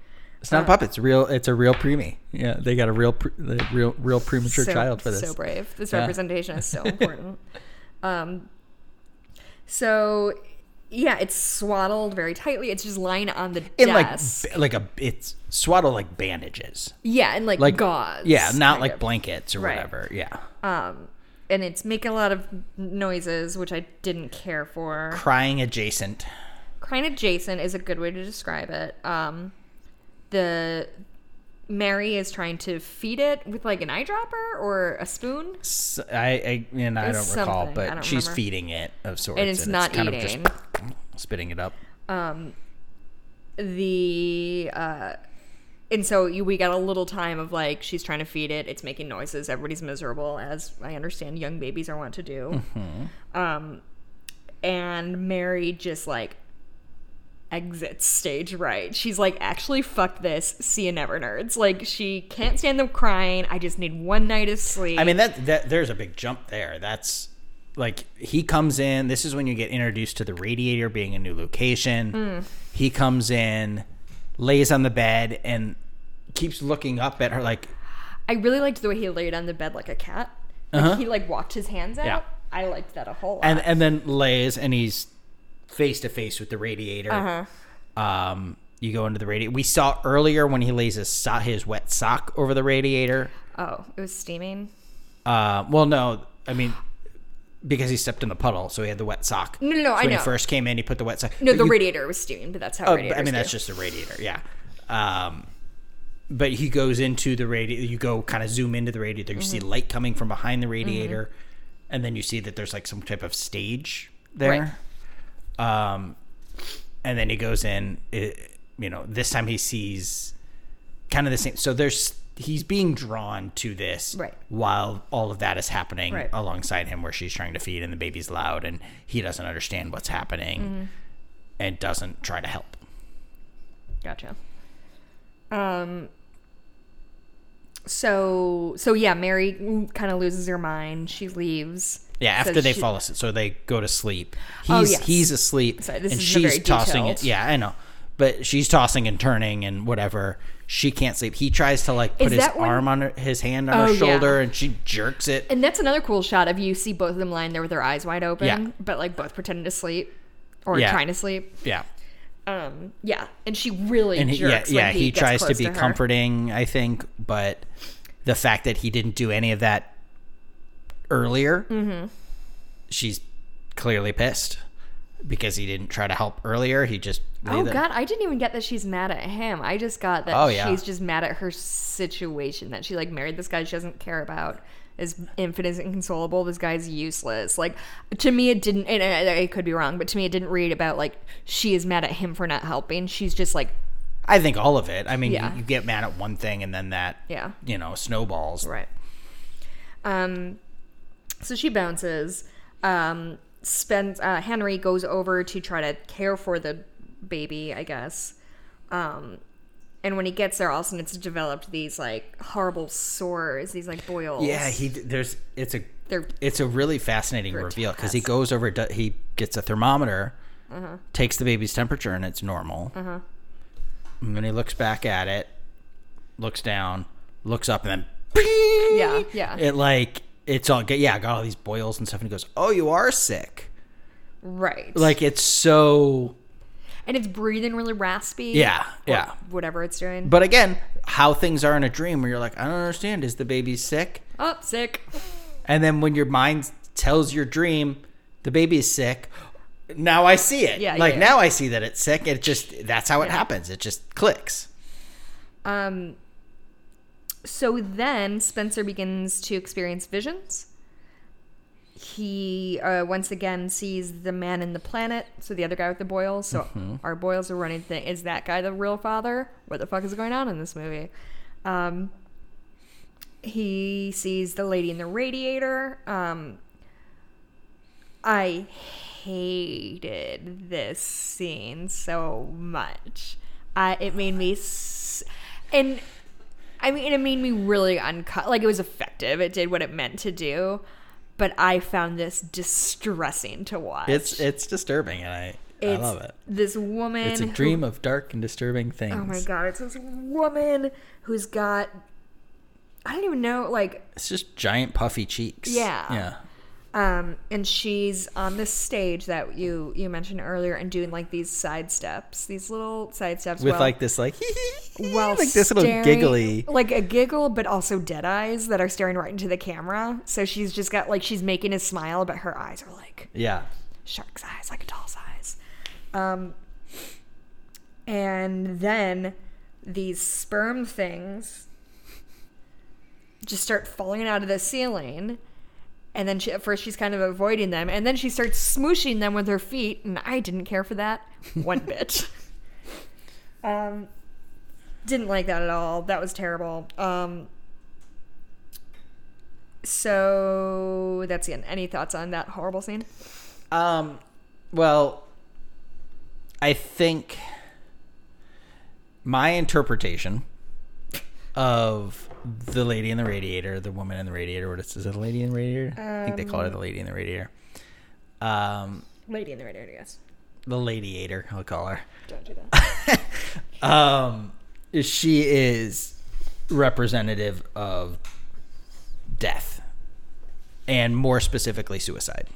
It's not a puppet. It's real. It's a real preemie. Yeah, they got a real, pre, the real, real premature so, child for this. So brave. This Yeah. representation is so important. um, so yeah, it's swaddled very tightly. It's just lying on the In like, desk. ba- like a, it's swaddled like bandages. yeah, and like, Like gauze. Yeah, not like of. blankets or Right. whatever. Yeah, Um, and it's making a lot of noises, which I didn't care for. crying adjacent. Crying adjacent is a good way to describe it. Um, the Mary is trying to feed it with like an eyedropper or a spoon, S- I, I and I It's don't recall, but don't she's remember. feeding it of sorts, and it's not kind eating. of just spitting it up. Um, the uh and so you, we got a little time of like she's trying to feed it it's making noises everybody's miserable as i understand young babies are wont to do um and mary just like exits stage right she's like actually fuck this see you never nerds like she can't stand them crying i just need one night of sleep I mean that that there's a big jump there. That's like he comes in. This is when you get introduced to the radiator being a new location. Hmm. He comes in, lays on the bed, and keeps looking up at her like, i really liked the way he laid on the bed like a cat like he like walked his hands out Uh-huh. Yeah. i liked that a whole lot and and then lays and he's face to face with the radiator. uh-huh Um, you go into the radiator. We saw earlier when he lays his so- his wet sock over the radiator. oh it was steaming Uh, well, no, I mean because he stepped in the puddle, so he had the wet sock. No, no, no, So I when know. he first came in, he put the wet sock. No, But the you- radiator was steaming, but that's how Oh, I mean, that's just the radiator, yeah. Um, but he goes into the radiator. You go kind of zoom into the radiator. You see Mm-hmm. light coming from behind the radiator, and then you see that there's like some type of stage there. Um, and then he goes in. It, you know, this time he sees kind of the same. So there's he's being drawn to this Right. while all of that is happening Right. alongside him, where she's trying to feed and the baby's loud, and he doesn't understand what's happening, Mm-hmm. and doesn't try to help. Gotcha. Um. So so yeah, Mary kind of loses her mind. She leaves. Yeah, after they she- fall asleep, so they go to sleep. Oh, he's Oh, yes. he's asleep, Sorry, this and she's tossing detailed. it. Yeah, I know, but she's tossing and turning and whatever. She can't sleep. He tries to like put Is his when- arm on her, his hand on Oh, her yeah. shoulder, and she jerks it. And that's another cool shot of you see both of them lying there with their eyes wide open, Yeah. but like both pretending to sleep or Yeah. trying to sleep. Yeah, Um. Yeah, and she really and he, yeah, yeah, he, he, tries to be her. comforting, I think, but the fact that he didn't do any of that earlier, Mm-hmm. she's clearly pissed because he didn't try to help earlier. He just Oh. God, I didn't even get that she's mad at him. I just got that Oh, yeah. she's just mad at her situation that she like married this guy she doesn't care about. Is infinite and inconsolable. This guy's useless. Like to me, it didn't. And I, I could be wrong, but to me, it didn't read about like she is mad at him for not helping. She's just like, I think all of it. I mean, Yeah. you, you get mad at one thing and then that, yeah, you know, snowballs. right. Um, so she bounces. Um, spends uh, Henry goes over to try to care for the baby, I guess. Um, and when he gets there, all of a sudden it's developed these like horrible sores, these like boils. Yeah, he there's it's a They're it's a really fascinating reveal because he goes over he gets a thermometer, Uh-huh. takes the baby's temperature and it's normal. And then he looks back at it, looks down, looks up, and then yeah, yeah, it like it's all yeah, I got all these boils and stuff, and he goes, "Oh, you are sick." right. Like it's so and it's breathing really raspy. yeah, yeah. whatever it's doing. But again, how things are in a dream where you're like, I don't understand. Is the baby sick? oh, sick. And then when your mind tells your dream the baby is sick, now I see it. Yeah, like yeah. now I see that it's sick. It just that's how it happens. It just clicks. Um. So then Spencer begins to experience visions. He uh, once again sees the man in the planet, so the other guy with the boils. So Mm-hmm. our boils are running. Thing is that guy the real father? What the fuck is going on in this movie? Um, he sees the lady in the radiator. Um, I hated this scene so much. I it made me, s- and I mean, it made me really uncut. Like it was effective. It did what it meant to do, but I found this distressing to watch. It's it's disturbing, and I It's love it. This woman. It's a who- dream of dark and disturbing things. oh my god! It's this woman who's got. I don't even know, like It's just giant puffy cheeks. Yeah. Yeah. Um and she's on this stage that you you mentioned earlier and doing like these side steps these little side steps With while- like this like while like this little giggly. Like a giggle but also dead eyes that are staring right into the camera. So she's just got like she's making a smile but her eyes are like Yeah. shark's eyes like a doll's eyes. Um and then these sperm things just start falling out of the ceiling and then she, at first she's kind of avoiding them and then she starts smooshing them with her feet and i didn't care for that one bit. Um didn't like that at all. That was terrible. Um so that's the end. Any thoughts on that horrible scene? Um well I think my interpretation of the lady in the radiator, the woman in the radiator, what is, is it the lady in the radiator? I think they call her the lady in the radiator. Um lady in the radiator yes the ladiator, I'll call her. don't do that um, she is representative of death, and more specifically, suicide.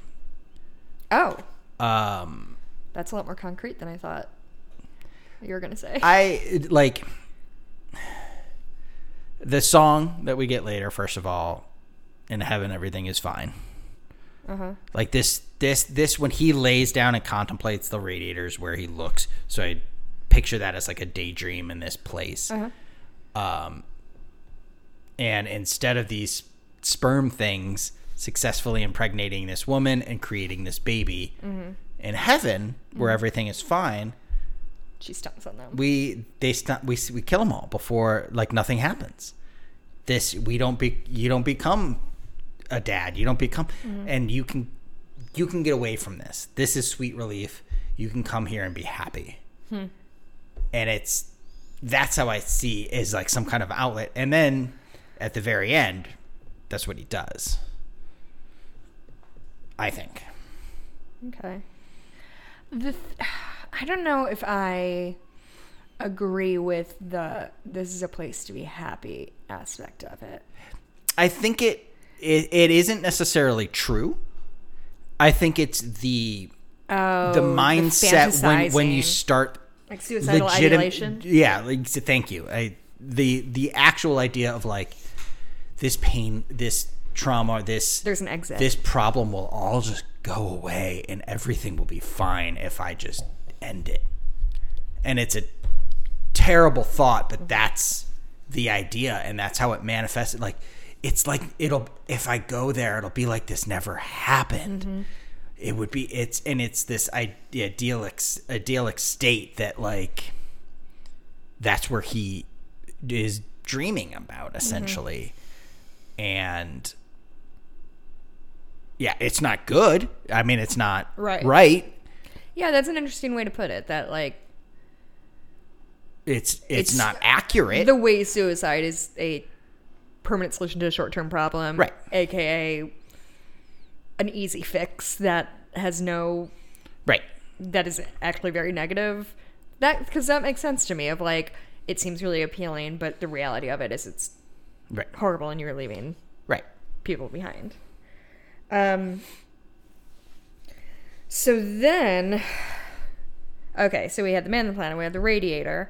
oh Um, That's a lot more concrete than I thought you were gonna say. I like the song that we get later. First of all, in heaven, everything is fine. Uh huh. Like this, this, this. When he lays down and contemplates the radiators, where he looks. So I picture that as like a daydream in this place. Uh huh. um, and instead of these sperm things successfully impregnating this woman and creating this baby in heaven where everything is fine She stomps on them. we they st- we we kill them all before like nothing happens. This we don't be you don't become a dad you don't become mm-hmm. and you can you can get away from this. This is sweet relief. You can come here and be happy. Hmm. And it's that's how i see is like some kind of outlet. And then at the very end that's what he does. I think. Okay. The th- I don't know if I agree with the this is a place to be happy aspect of it. I think it, it it isn't necessarily true. I think it's the Oh, the mindset when when you start like suicidal legitim- ideation. Yeah, like thank you. I the the actual idea of like this pain, this trauma, this There's an exit. this problem will all just go away and everything will be fine if I just end it. And it's a terrible thought, but that's the idea and that's how it manifested like it's like it'll if I go there it'll be like this never happened. Mm-hmm. It would be it's and it's this idyllic idyllic state that like that's where he is dreaming about mm-hmm. essentially. And yeah, it's not good. I mean, it's not Right. Right. Yeah, that's an interesting way to put it. That like It's it's, It's- not accurate. the way suicide is a permanent solution to a short term problem, Right. AKA an easy fix that has no right. that is actually very negative. That because that makes sense to me. Of like, it seems really appealing, but the reality of it is it's Right. horrible, and you're leaving Right. people behind. Um. So then, okay, so we had the man on the planet, we had the radiator,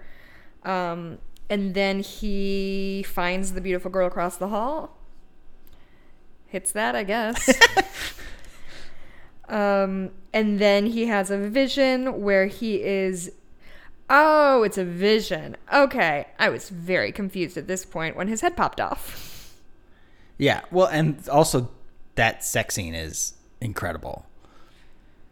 um, and then he finds the beautiful girl across the hall. Hits that, I guess. um, and then he has a vision where he is. Oh, it's a vision. Okay, I was very confused at this point when his head popped off. Yeah. Well, and also that sex scene is incredible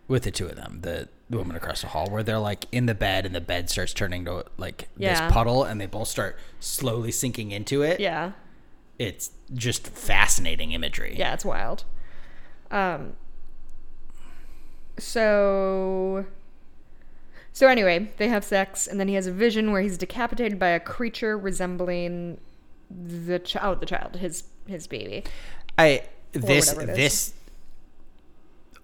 with the two of them. The, the woman across the hall, where they're like in the bed, and the bed starts turning to like Yeah. this puddle, and they both start slowly sinking into it. Yeah. It's just fascinating imagery. Yeah, it's wild. Um so so anyway, they have sex and then he has a vision where he's decapitated by a creature resembling the child, the child, his his baby. I this whatever it is. this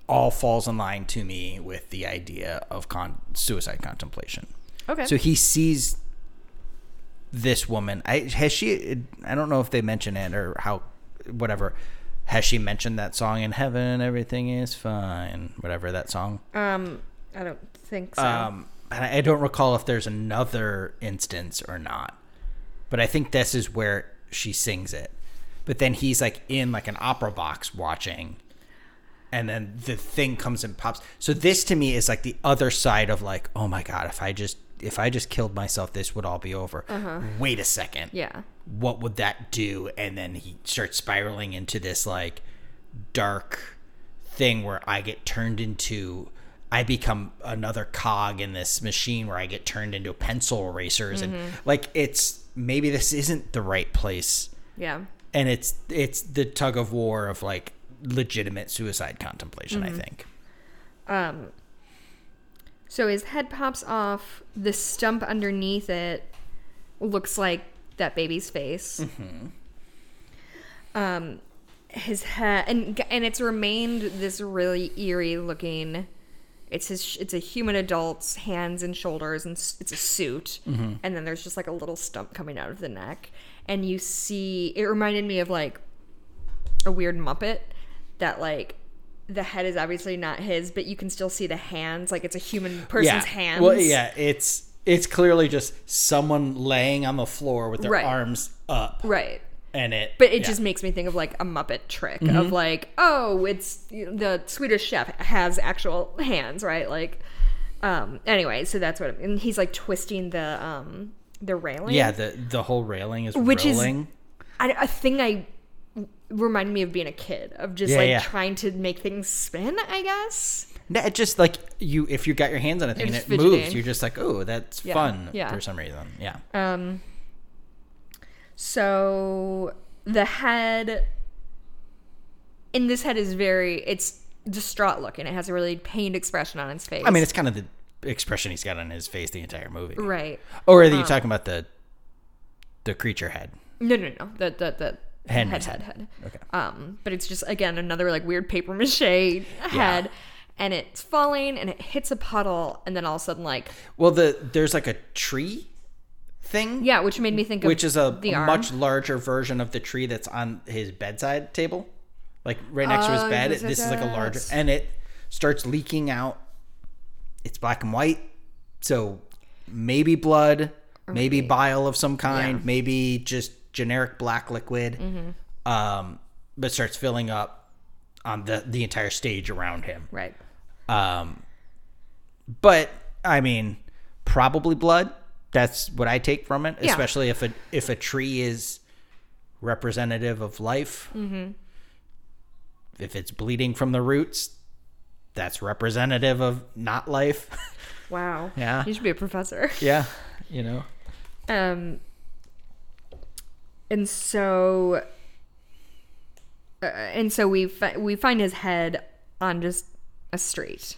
all falls in line to me with the idea of con- suicide contemplation. Okay. So he sees this woman. I has she? I don't know if they mention it or how, whatever. Has she mentioned that song in heaven? Everything is fine. Whatever that song. um, I don't think so. Um, I I don't recall if there's another instance or not, but I think this is where she sings it. But then he's like in like an opera box watching, and then the thing comes and pops. So this to me is like the other side of like, oh my god, if I just if I just killed myself, this would all be over. Uh-huh. Wait a second, yeah. what would that do? And then he starts spiraling into this like dark thing where I get turned into I become another cog in this machine where I get turned into pencil erasers and mm-hmm. like it's maybe this isn't the right place Yeah. and it's it's the tug of war of like legitimate suicide contemplation I think. Um, so his head pops off. The stump underneath it looks like that baby's face. Um, his head and and it's remained this really eerie looking. It's his. It's a human adult's hands and shoulders, and it's a suit. And then there's just like a little stump coming out of the neck, and you see. It reminded me of like a weird Muppet that like the head is obviously not his, but you can still see the hands, like it's a human person's hands. Well, yeah, it's it's clearly just someone laying on the floor with their Right. arms up Right. and it But it yeah. just makes me think of like a Muppet trick of like, oh, it's the Swedish chef has actual hands, right? Like, um. Anyway, so that's what, and he's like twisting the um the railing. Yeah, the the whole railing is Which is- rolling. I, a thing I reminded me of being a kid of just Yeah, like yeah. trying to make things spin. I guess. No, it just like you if you got your hands on a thing and it moves, fidgeting. you're just like, oh, that's Yeah, fun yeah. for some reason. Yeah. Um, so the head in this head is very it's distraught looking. It has a really pained expression on its face. I mean, it's kind of the expression he's got on his face the entire movie. right. Or are you talking about the the creature head? No, no, no. The the the Head head, head, head. Okay. Um, but it's just again another like weird paper mache head, and it's falling and it hits a puddle, and then all of a sudden like Well, the there's like a tree thing. yeah, which made me think of Which is a, a much larger version of the tree that's on his bedside table, like right next to his Oh, bed. yes, this is like a larger, and it starts leaking out. It's black and white, so maybe blood, maybe bile of some kind, Yeah. maybe just generic black liquid. Mm-hmm. Um, but starts filling up on the the entire stage around him. right. Um, but I mean, probably blood. That's what I take from it, Yeah. especially if a if a tree is representative of life. Mm-hmm. If it's bleeding from the roots, that's representative of not life. Wow. Yeah. You should be a professor. yeah, you know. Um, and so, uh, and so we fi- we find his head on just a street,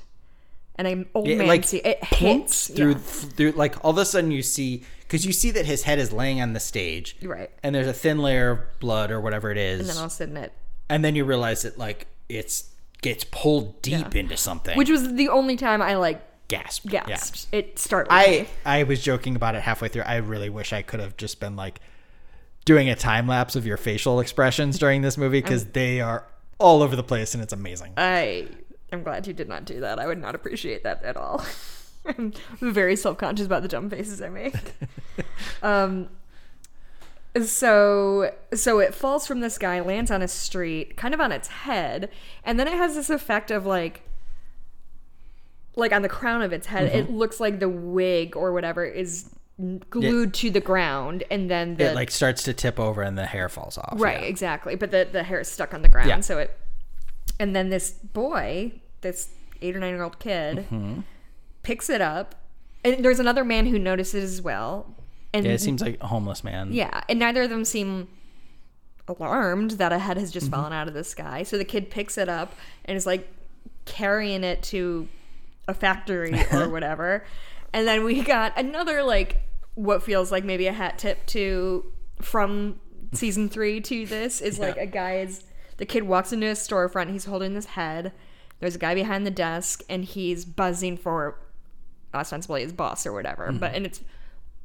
and an old It, man like see it hits through yeah. through like all of a sudden you see because you see that his head is laying on the stage, right, and there's a thin layer of blood or whatever it is, and then all of a sudden it, and then you realize that like it's gets pulled deep into something. which was the only time I like gasp. gasped. It started. I I was joking about it halfway through. I really wish I could have just been like doing a time lapse of your facial expressions during this movie because they are all over the place and it's amazing. I am glad you did not do that. I would not appreciate that at all. I'm very self conscious about the dumb faces I make. um, so so it falls from the sky, lands on a street, kind of on its head, and then it has this effect of like like on the crown of its head, it looks like the wig or whatever is glued to the ground, and then the it like starts to tip over and the hair falls off. Right, yeah. exactly. But the the hair is stuck on the ground, Yeah. so it. And then this boy, this eight or nine year old kid, Mm-hmm. picks it up, and there's another man who notices as well. And Yeah, it seems like a homeless man. yeah, and neither of them seem alarmed that a head has just Mm-hmm. fallen out of the sky. So the kid picks it up and is like carrying it to a factory or whatever. And then we got another like what feels like maybe a hat tip to from season three to this is like a guy is the kid walks into a storefront, he's holding his head, There's a guy behind the desk, and he's buzzing for ostensibly his boss or whatever. Mm-hmm. But and it's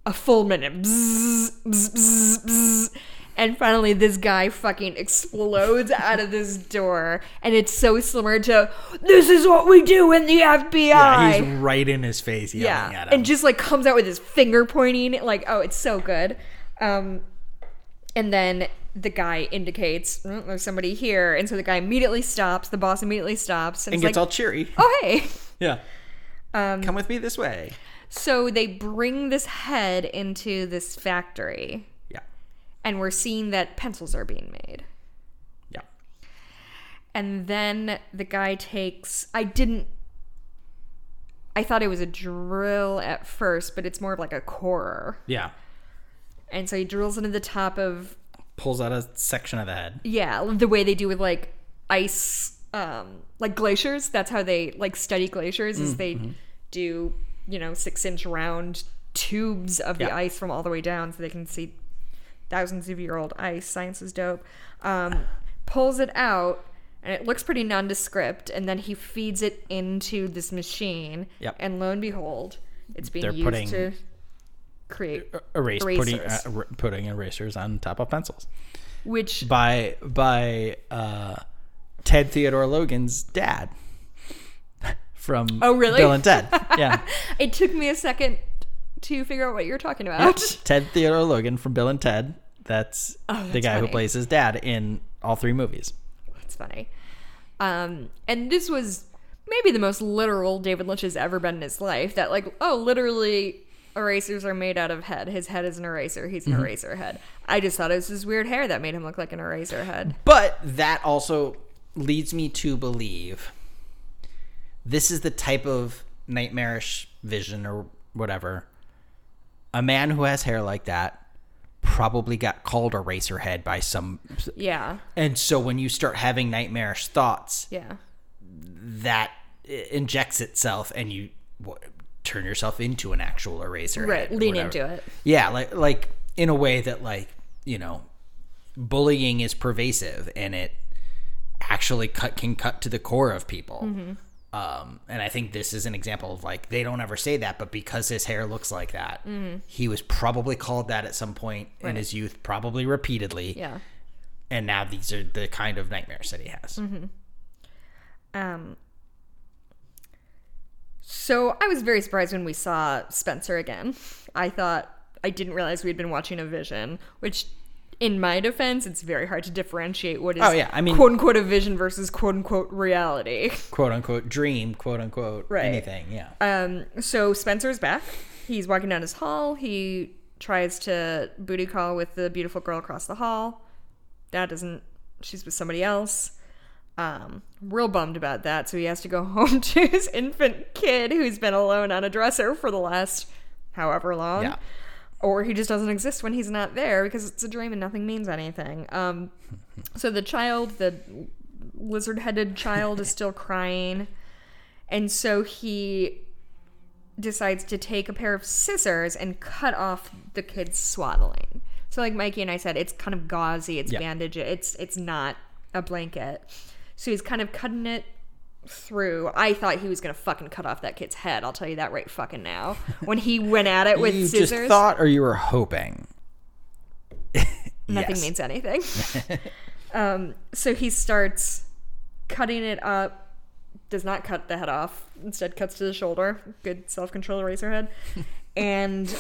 a full minute. Bzz, bzz, bzz. And finally, this guy fucking explodes out of this door, and it's so similar to "This is what we do in the FBI." Yeah, he's right in his face yelling yeah, at him. and just like comes out with his finger pointing, like oh, it's so good. Um, and then the guy indicates "Mm, there's somebody here, and so the guy immediately stops. The boss immediately stops, and, and gets like, all cheery. oh hey. Yeah. Um, Come with me this way. So they bring this head into this factory. And we're seeing that pencils are being made. Yeah. And then the guy takes. I didn't. I thought it was a drill at first, but it's more of like a corer. Yeah. And so he drills into the top of Pulls out a section of the head. yeah, the way they do with like ice, um, like glaciers. That's how they like study glaciers. Is they do you know six inch round tubes of the Yeah. ice from all the way down, so they can see thousands of year old ice. Science is dope. Um, pulls it out. And it looks pretty nondescript, and then he feeds it into this machine. Yep. And lo and behold, it's being They're used putting- to create Erase putting uh, Erasers. er- putting erasers on top of pencils which by by uh, Ted Theodore Logan's dad from Oh, really? Bill and Ted. Yeah, It took me a second to figure out what you're talking about. Ted Theodore Logan from Bill and Ted. That's, the Oh, that's guy who plays his dad in all three movies. That's funny. Um, and this was maybe the most literal David Lynch has ever been in his life. That like, oh, literally, erasers are made out of head. His head is an eraser. He's Mm-hmm. an eraser head. I just thought it was his weird hair that made him look like an eraser head. But that also leads me to believe this is the type of nightmarish vision or whatever. A man who has hair like that probably got called Eraserhead by some. Yeah, And so when you start having nightmarish thoughts, yeah, that injects itself and you w- turn yourself into an actual eraser. right. Lean into it. Yeah, like like in a way that like you know, bullying is pervasive and it actually cut can cut to the core of people. Mm-hmm. Um, and I think this is an example of like they don't ever say that, but because his hair looks like that, he was probably called that at some point in Mm-hmm. His youth, probably repeatedly. Yeah. And now these are the kind of nightmares that he has. Mm-hmm. Um. So I was very surprised when we saw Spencer again. I thought I didn't realize we'd been watching a vision, which, in my defense, it's very hard to differentiate what is Oh, yeah, I mean- quote unquote a vision versus quote unquote reality. Quote unquote dream, quote unquote Right. anything. Yeah. Um. So Spencer's back. He's walking down his hall. He tries to booty call with the beautiful girl across the hall. That doesn't. She's with somebody else. Um, real bummed about that. So he has to go home to his infant kid who's been alone on a dresser for the last however long. Yeah. Or he just doesn't exist when he's not there because it's a dream and nothing means anything. Um, so the child, the lizard headed child, is still crying. And so he decides to take a pair of scissors and cut off the kid's swaddling. So like Mikey and I said, it's kind of gauzy, it's Yeah. bandage, it's it's not a blanket. So he's kind of cutting it through. I thought he was gonna fucking cut off that kid's head. I'll tell you that right fucking now. When he went at it with you scissors, just thought or you were hoping? nothing Yes. means anything. um, so he starts cutting it up. Does not cut the head off. Instead, cuts to the shoulder. Good self control eraser head, and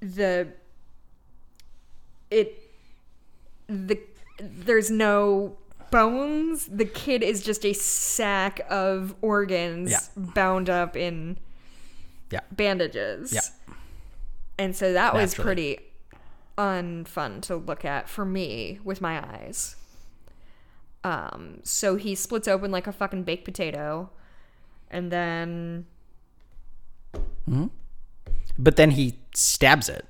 the it the there's no bones. The kid is just a sack of organs Yeah. bound up in Yeah. bandages. Yeah. And so that was pretty unfun to look at for me with my eyes. Um, so he splits open like a fucking baked potato, and then But then he stabs it.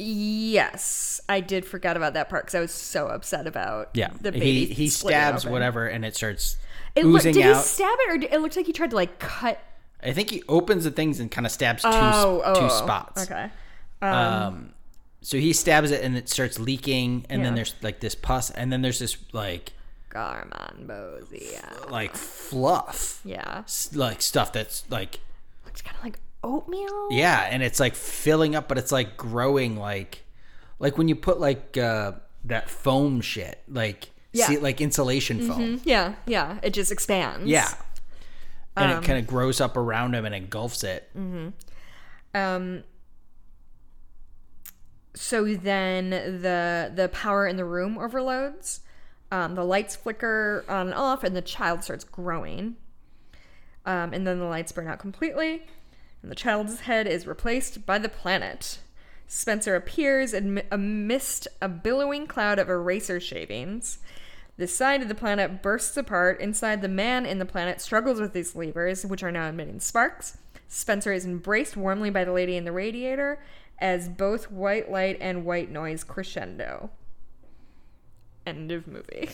Yes, I did forget about that part because I was so upset about Yeah. the he baby. he splitting stabs open. whatever and it starts It looked, oozing did out. he stab it, or did, it looked like he tried to like cut? I think he opens the things and kind of stabs two Oh, oh, two oh, spots. Okay. Um, so he stabs it and it starts leaking, and then there's like this pus, and then there's this like Garmonbozia. like fluff, Yeah. S- like stuff that's like Looks kind of like oatmeal. yeah, and it's like filling up, but it's like growing like like when you put like uh that foam shit, like Yeah. see like insulation foam. Yeah, yeah. It just expands. Yeah. And Um, it kind of grows up around him and engulfs it. Um so then the the power in the room overloads. Um, the lights flicker on and off, and the child starts growing. Um, and then the lights burn out completely, and the child's head is replaced by the planet. Spencer appears am- amidst a billowing cloud of eraser shavings. The side of the planet bursts apart. Inside, the man in the planet struggles with these levers, which are now emitting sparks. Spencer is embraced warmly by the lady in the radiator as both white light and white noise crescendo. End of movie.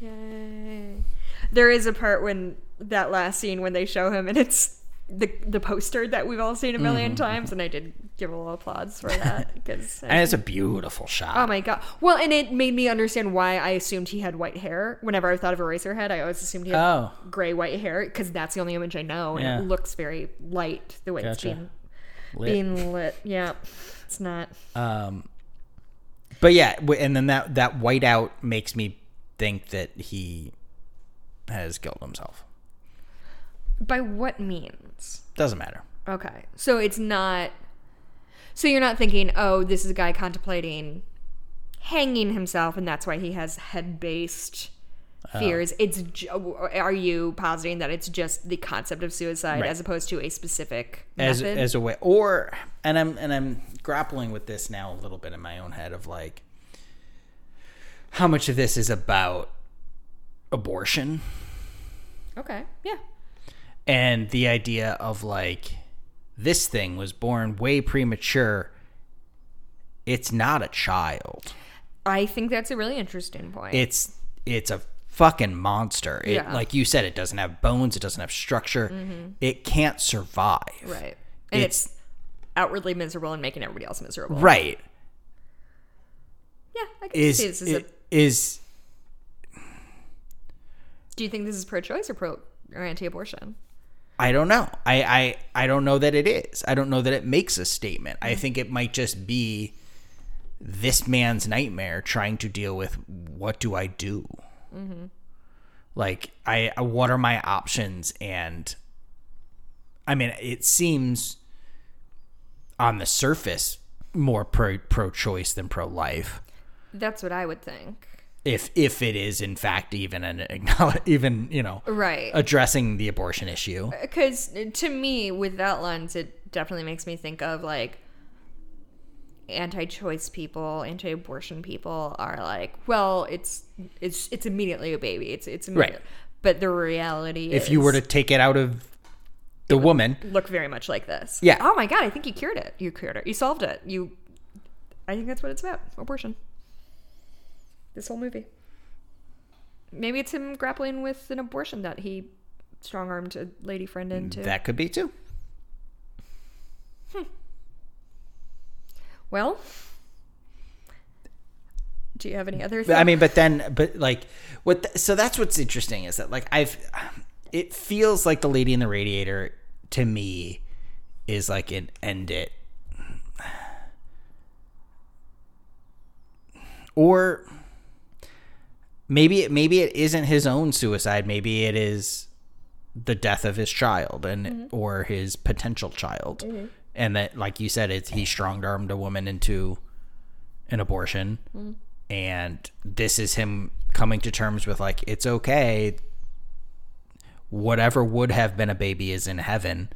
Yay. There is a part when that last scene when they show him and it's the the poster that we've all seen a 1000000 times and I did give a little applause for that because And it's a beautiful shot. Oh my god! Well, and it made me understand why I assumed he had white hair. Whenever I thought of a Eraserhead, I always assumed he had Oh. gray white hair because that's the only image I know, and Yeah. it looks very light the way it's being Lit. being lit. Yeah, it's not. Um, but yeah, and then that that whiteout makes me think that he has killed himself. By what means? Doesn't matter. Okay, so it's not. So you're not thinking, oh, this is a guy contemplating hanging himself, and that's why he has head-based Oh. fears. It's. Are you positing that it's just the concept of suicide Right. as opposed to a specific As method? as a way, or and I'm and I'm grappling with this now a little bit in my own head of like how much of this is about abortion okay, yeah. And the idea of like this thing was born way premature. It's not a child. I think that's a really interesting point. it's it's a fucking monster. It, Yeah. Like you said, it doesn't have bones. It doesn't have structure. Mm-hmm. It can't survive. right. And it's, It's- outwardly miserable and making everybody else miserable. Right. Yeah, I can Is see this is a, i- is Do you think this is pro choice or pro or anti abortion? I don't know. I, I I don't know that it is. I don't know that it makes a statement. Mm-hmm. I think it might just be this man's nightmare trying to deal with what do I do? Mm-hmm. Like I what are my options and I mean it seems on the surface more pro pro choice than pro life. That's what I would think. If if it is in fact even an even, you know, Right. addressing the abortion issue. Uh, because to me, with that lens, it definitely makes me think of like anti-choice people, anti-abortion people are like, well, it's it's it's immediately a baby. It's it's immediate. Right. But the reality if is, you were to take it out of the woman, look very much like this. Yeah. Oh my god, I think you cured it. You cured it. You solved it. You. I think that's what it's about. Abortion. This whole movie. Maybe it's him grappling with an abortion that he strong armed a lady friend into. that could be too. Hmm. well, do you have any other? But, I mean, but then, but like, what? The, so that's what's interesting is that like I've, it feels like the lady in the radiator to me is like an end it, or maybe it maybe it isn't his own suicide. Maybe it is the death of his child and mm-hmm. or his potential child, mm-hmm. and that like you said, it's he strong armed a woman into an abortion. Mm-hmm. And this is him coming to terms with like it's okay. Whatever would have been a baby is in heaven.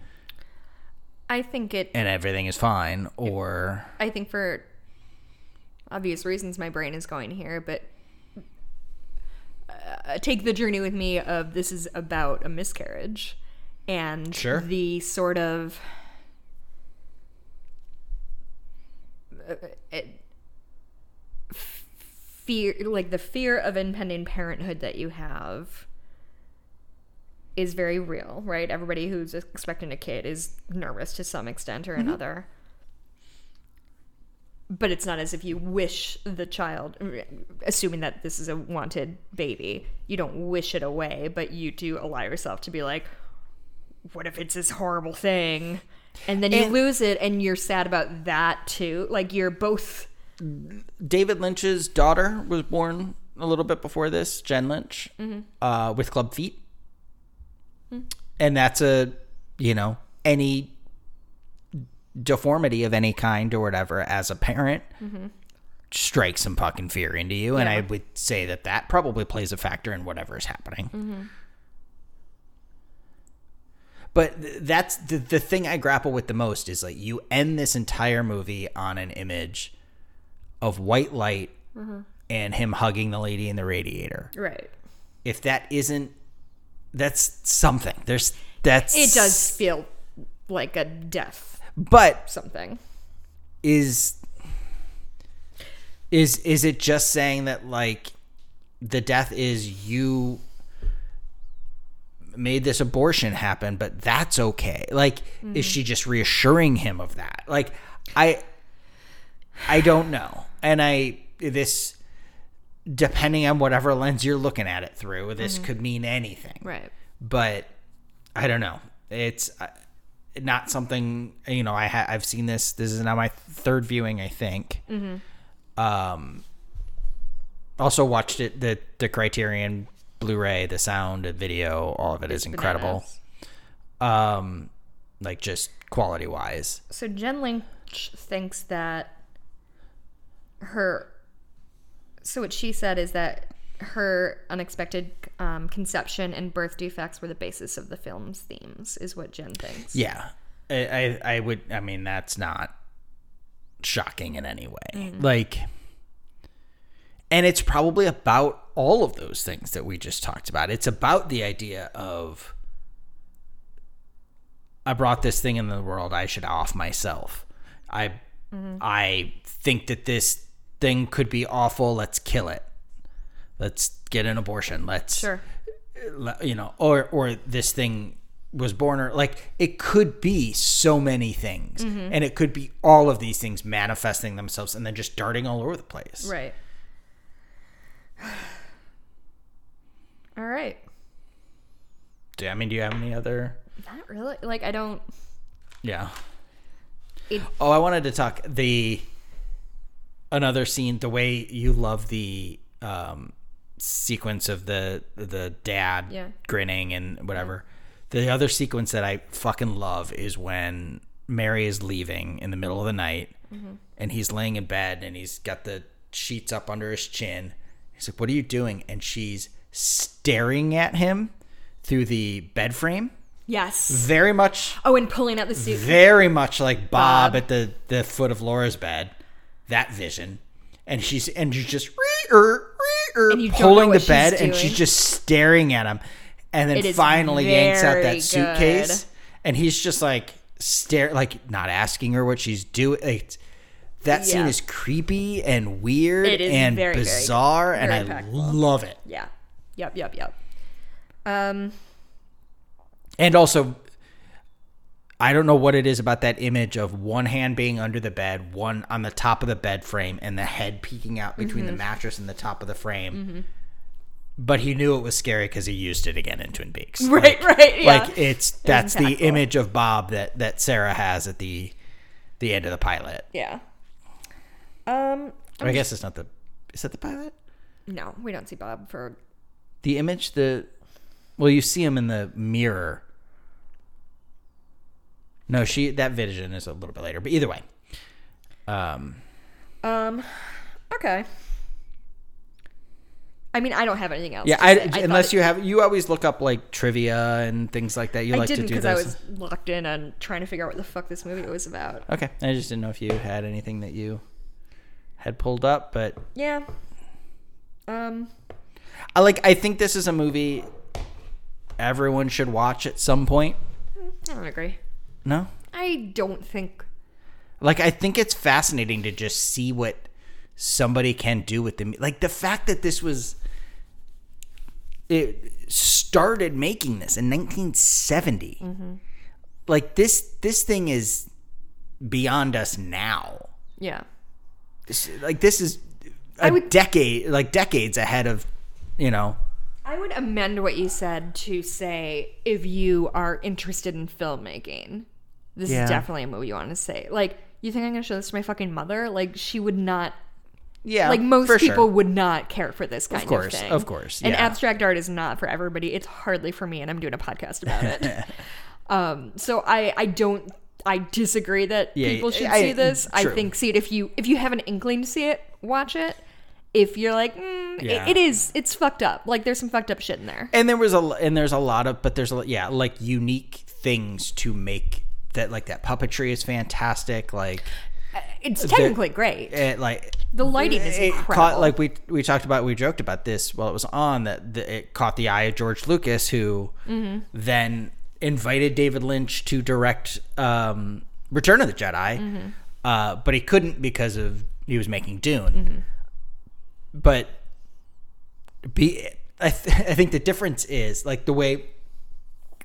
I think it. and everything is fine. Or I think for obvious reasons, my brain is going here, but uh, take the journey with me of this is about a miscarriage and Sure. the sort of uh, it, fear, like the fear of impending parenthood that you have. Is very real, right? Everybody who's expecting a kid is nervous to some extent or another. But it's not as if you wish the child, assuming that this is a wanted baby, you don't wish it away, but you do allow yourself to be like, what if it's this horrible thing? And then you And- lose it and you're sad about that too. Like you're both. David Lynch's daughter was born a little bit before this, Jen Lynch, uh, with club feet, and that's a you know any deformity of any kind or whatever as a parent mm-hmm. strikes some fucking fear into you, and I would say that that probably plays a factor in whatever is happening. Mm-hmm. But th- that's the the thing I grapple with the most is like you end this entire movie on an image of white light mm-hmm. and him hugging the lady in the radiator. Right. If that isn't that's something. There's that's It does feel like a death But something. is is is it just saying that like the death is you made this abortion happen but that's okay like is mm. she just reassuring him of that like i i don't know and i this depending on whatever lens you're looking at it through this mm-hmm. could mean anything Right. but I don't know. It's not something you know. I ha- I've seen this. This is now my third viewing, I think. Um. Also watched it the the Criterion Blu-ray, the sound, the video, all of it is incredible. Bananas. Um, like just quality wise. So Jen Lynch thinks that her. So what she said is that her unexpected um, conception and birth defects were the basis of the film's themes. Is what Jen thinks. Yeah, I, I I would. I mean, that's not shocking in any way. Like, and it's probably about all of those things that we just talked about. It's about the idea of I brought this thing in the world. I should off myself. I I think that this thing could be awful. Let's kill it. Let's get an abortion. Let's Sure. you know or or this thing was born or like it could be so many things and it could be all of these things manifesting themselves and then just darting all over the place Right. All right. do, i mean do you have any other Not really. Like I don't. yeah It, oh i wanted to talk the another scene the way you love the um sequence of the the dad Yeah. grinning and whatever the other sequence that i fucking love is when mary is leaving in the middle of the night mm-hmm. and he's laying in bed and he's got the sheets up under his chin he's like what are you doing and she's staring at him through the bed frame yes. very much Oh, and pulling out the suit. very much like Bob, Bob. at the the foot of Laura's bed. That vision, and she's and she's just And don't pulling the bed, and she's just staring at him, and then finally yanks out very that suitcase, good. and he's just like stare, like not asking her what she's doing. Like, that scene is creepy and weird and very, very- bizarre, and very I impactful. love it. Yeah. Yep. Yep. Yep. Um. And also, I don't know what it is about that image of one hand being under the bed, one on the top of the bed frame, and the head peeking out between Mm-hmm. the mattress and the top of the frame. But he knew it was scary because he used it again in Twin Peaks. Right. right. Yeah. Like it's that's the image of Bob that that Sarah has at the the end of the pilot. yeah. Um. Or I guess it's not the is that the pilot? No, we don't see Bob for. The image the well you see him in the mirror. No, she that vision is a little bit later, but either way. Um Um. Okay. I mean, I don't have anything else. Yeah, I. I unless you have, you always look up like trivia and things like that. You I like to didn't do because. I was locked in on trying to figure out what the fuck this movie was about. Okay, I just didn't know if you had anything that you had pulled up, but Yeah. Um. I like. I think this is a movie everyone should watch at some point. I don't agree. No, I don't think. like I think it's fascinating to just see what somebody can do with the like the fact that this was it started making this in 1970 mm-hmm. like this this thing is beyond us now Yeah. this, like this is a would- decade, like decades ahead of, you know. I would amend what you said to say if you are interested in filmmaking, this Yeah. is definitely a movie you want to say. Like, you think I'm going to show this to my fucking mother? Like, she would not. Yeah, like most people sure. would not care for this kind of, course, thing. of course, And yeah. abstract art is not for everybody. It's hardly for me, and I'm doing a podcast about it. um, so I I don't I disagree that Yeah, people should I- see this. I true. think see it if you if you have an inkling to see it, watch it. If you're like, mm, it- it is, it's fucked up. Like there's some fucked up shit in there. and there was a and there's a lot of but there's a yeah like unique things to make that like that puppetry is fantastic like It's technically great. it like The lighting is incredible. caught like we we talked about we joked about this while it was on that the, it caught the eye of George Lucas who Mm-hmm. then invited David Lynch to direct um, Return of the Jedi Mm-hmm. uh, but he couldn't because of he was making Dune Mm-hmm. but be I, th- I think the difference is like the way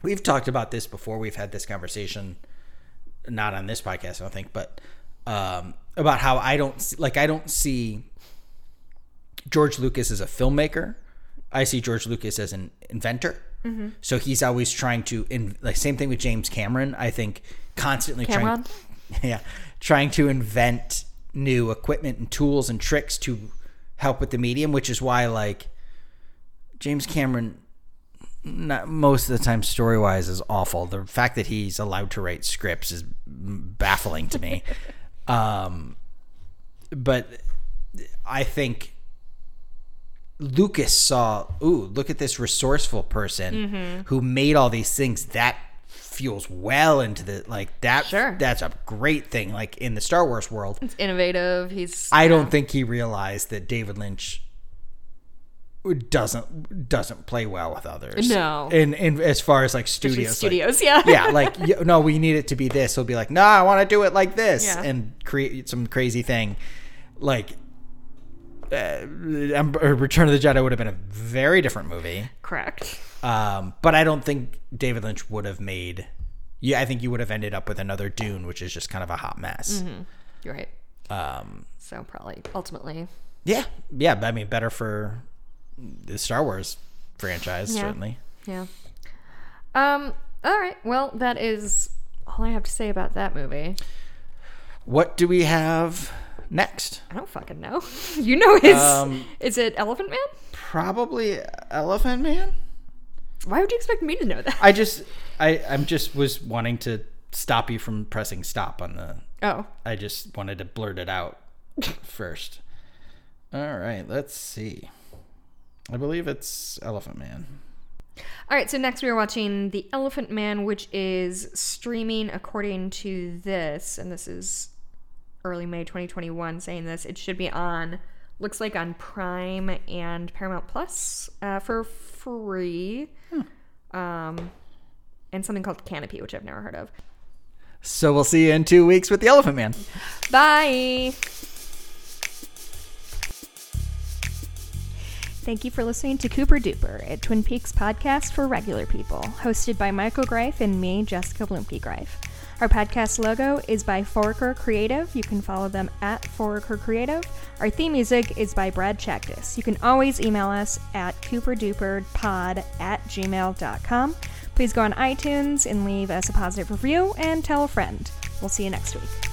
we've talked about this before we've had this conversation not on this podcast i don't think but um, about how i don't like i don't see george lucas as a filmmaker. I see george lucas as an inventor. So he's always trying to in like same thing with james cameron. I think constantly Cameron? trying yeah. Trying to invent new equipment and tools and tricks to help with the medium which is why like james cameron not most of the time story wise is awful the fact that he's allowed to write scripts is baffling to me um but i think lucas saw ooh look at this resourceful person Mm-hmm. who made all these things that fuels well into the like that Sure. that's a great thing like in the star wars world It's innovative. He's I don't think he realized that David Lynch doesn't doesn't play well with others. No. and in as far as like Especially studios, like- studios. yeah. yeah, like no, we need it to be this. He'll be like, no, I want to do it like this, Yeah. and create some crazy thing. Like, uh, Return of the Jedi would have been a very different movie. Correct. Um, but I don't think David Lynch would have made. Yeah, I think you would have ended up with another Dune, which is just kind of a hot mess. You're right. Um, So probably ultimately. Yeah, yeah. but I mean, better for the Star Wars franchise, Yeah. certainly. Yeah. Um. All right. Well, that is all I have to say about that movie. What do we have next? I don't fucking know. you know his. Um, is it Elephant Man? Probably Elephant Man. Why would you expect me to know that? I just, I, I'm just was wanting to stop you from pressing stop on the. Oh. I just wanted to blurt it out first. All right, let's see. I believe it's Elephant Man. All right, so next we are watching The Elephant Man, which is streaming according to this, and this is early May 2021 saying this. It should be on, looks like on Prime and Paramount Plus uh, for free. Um, and something called Kanopy, which I've never heard of. So we'll see you in two weeks with the Elephant Man. Bye. Thank you for listening to Cooper Duper, a Twin Peaks podcast for regular people, hosted by Michael Greif and me, Jessica Blumke Greif. Our podcast logo is by Foraker Creative. You can follow them at Foraker Creative. Our theme music is by Brad Chaktis. You can always email us at cooperduperpod at gmail.com. Please go on iTunes and leave us a positive review and tell a friend. We'll see you next week.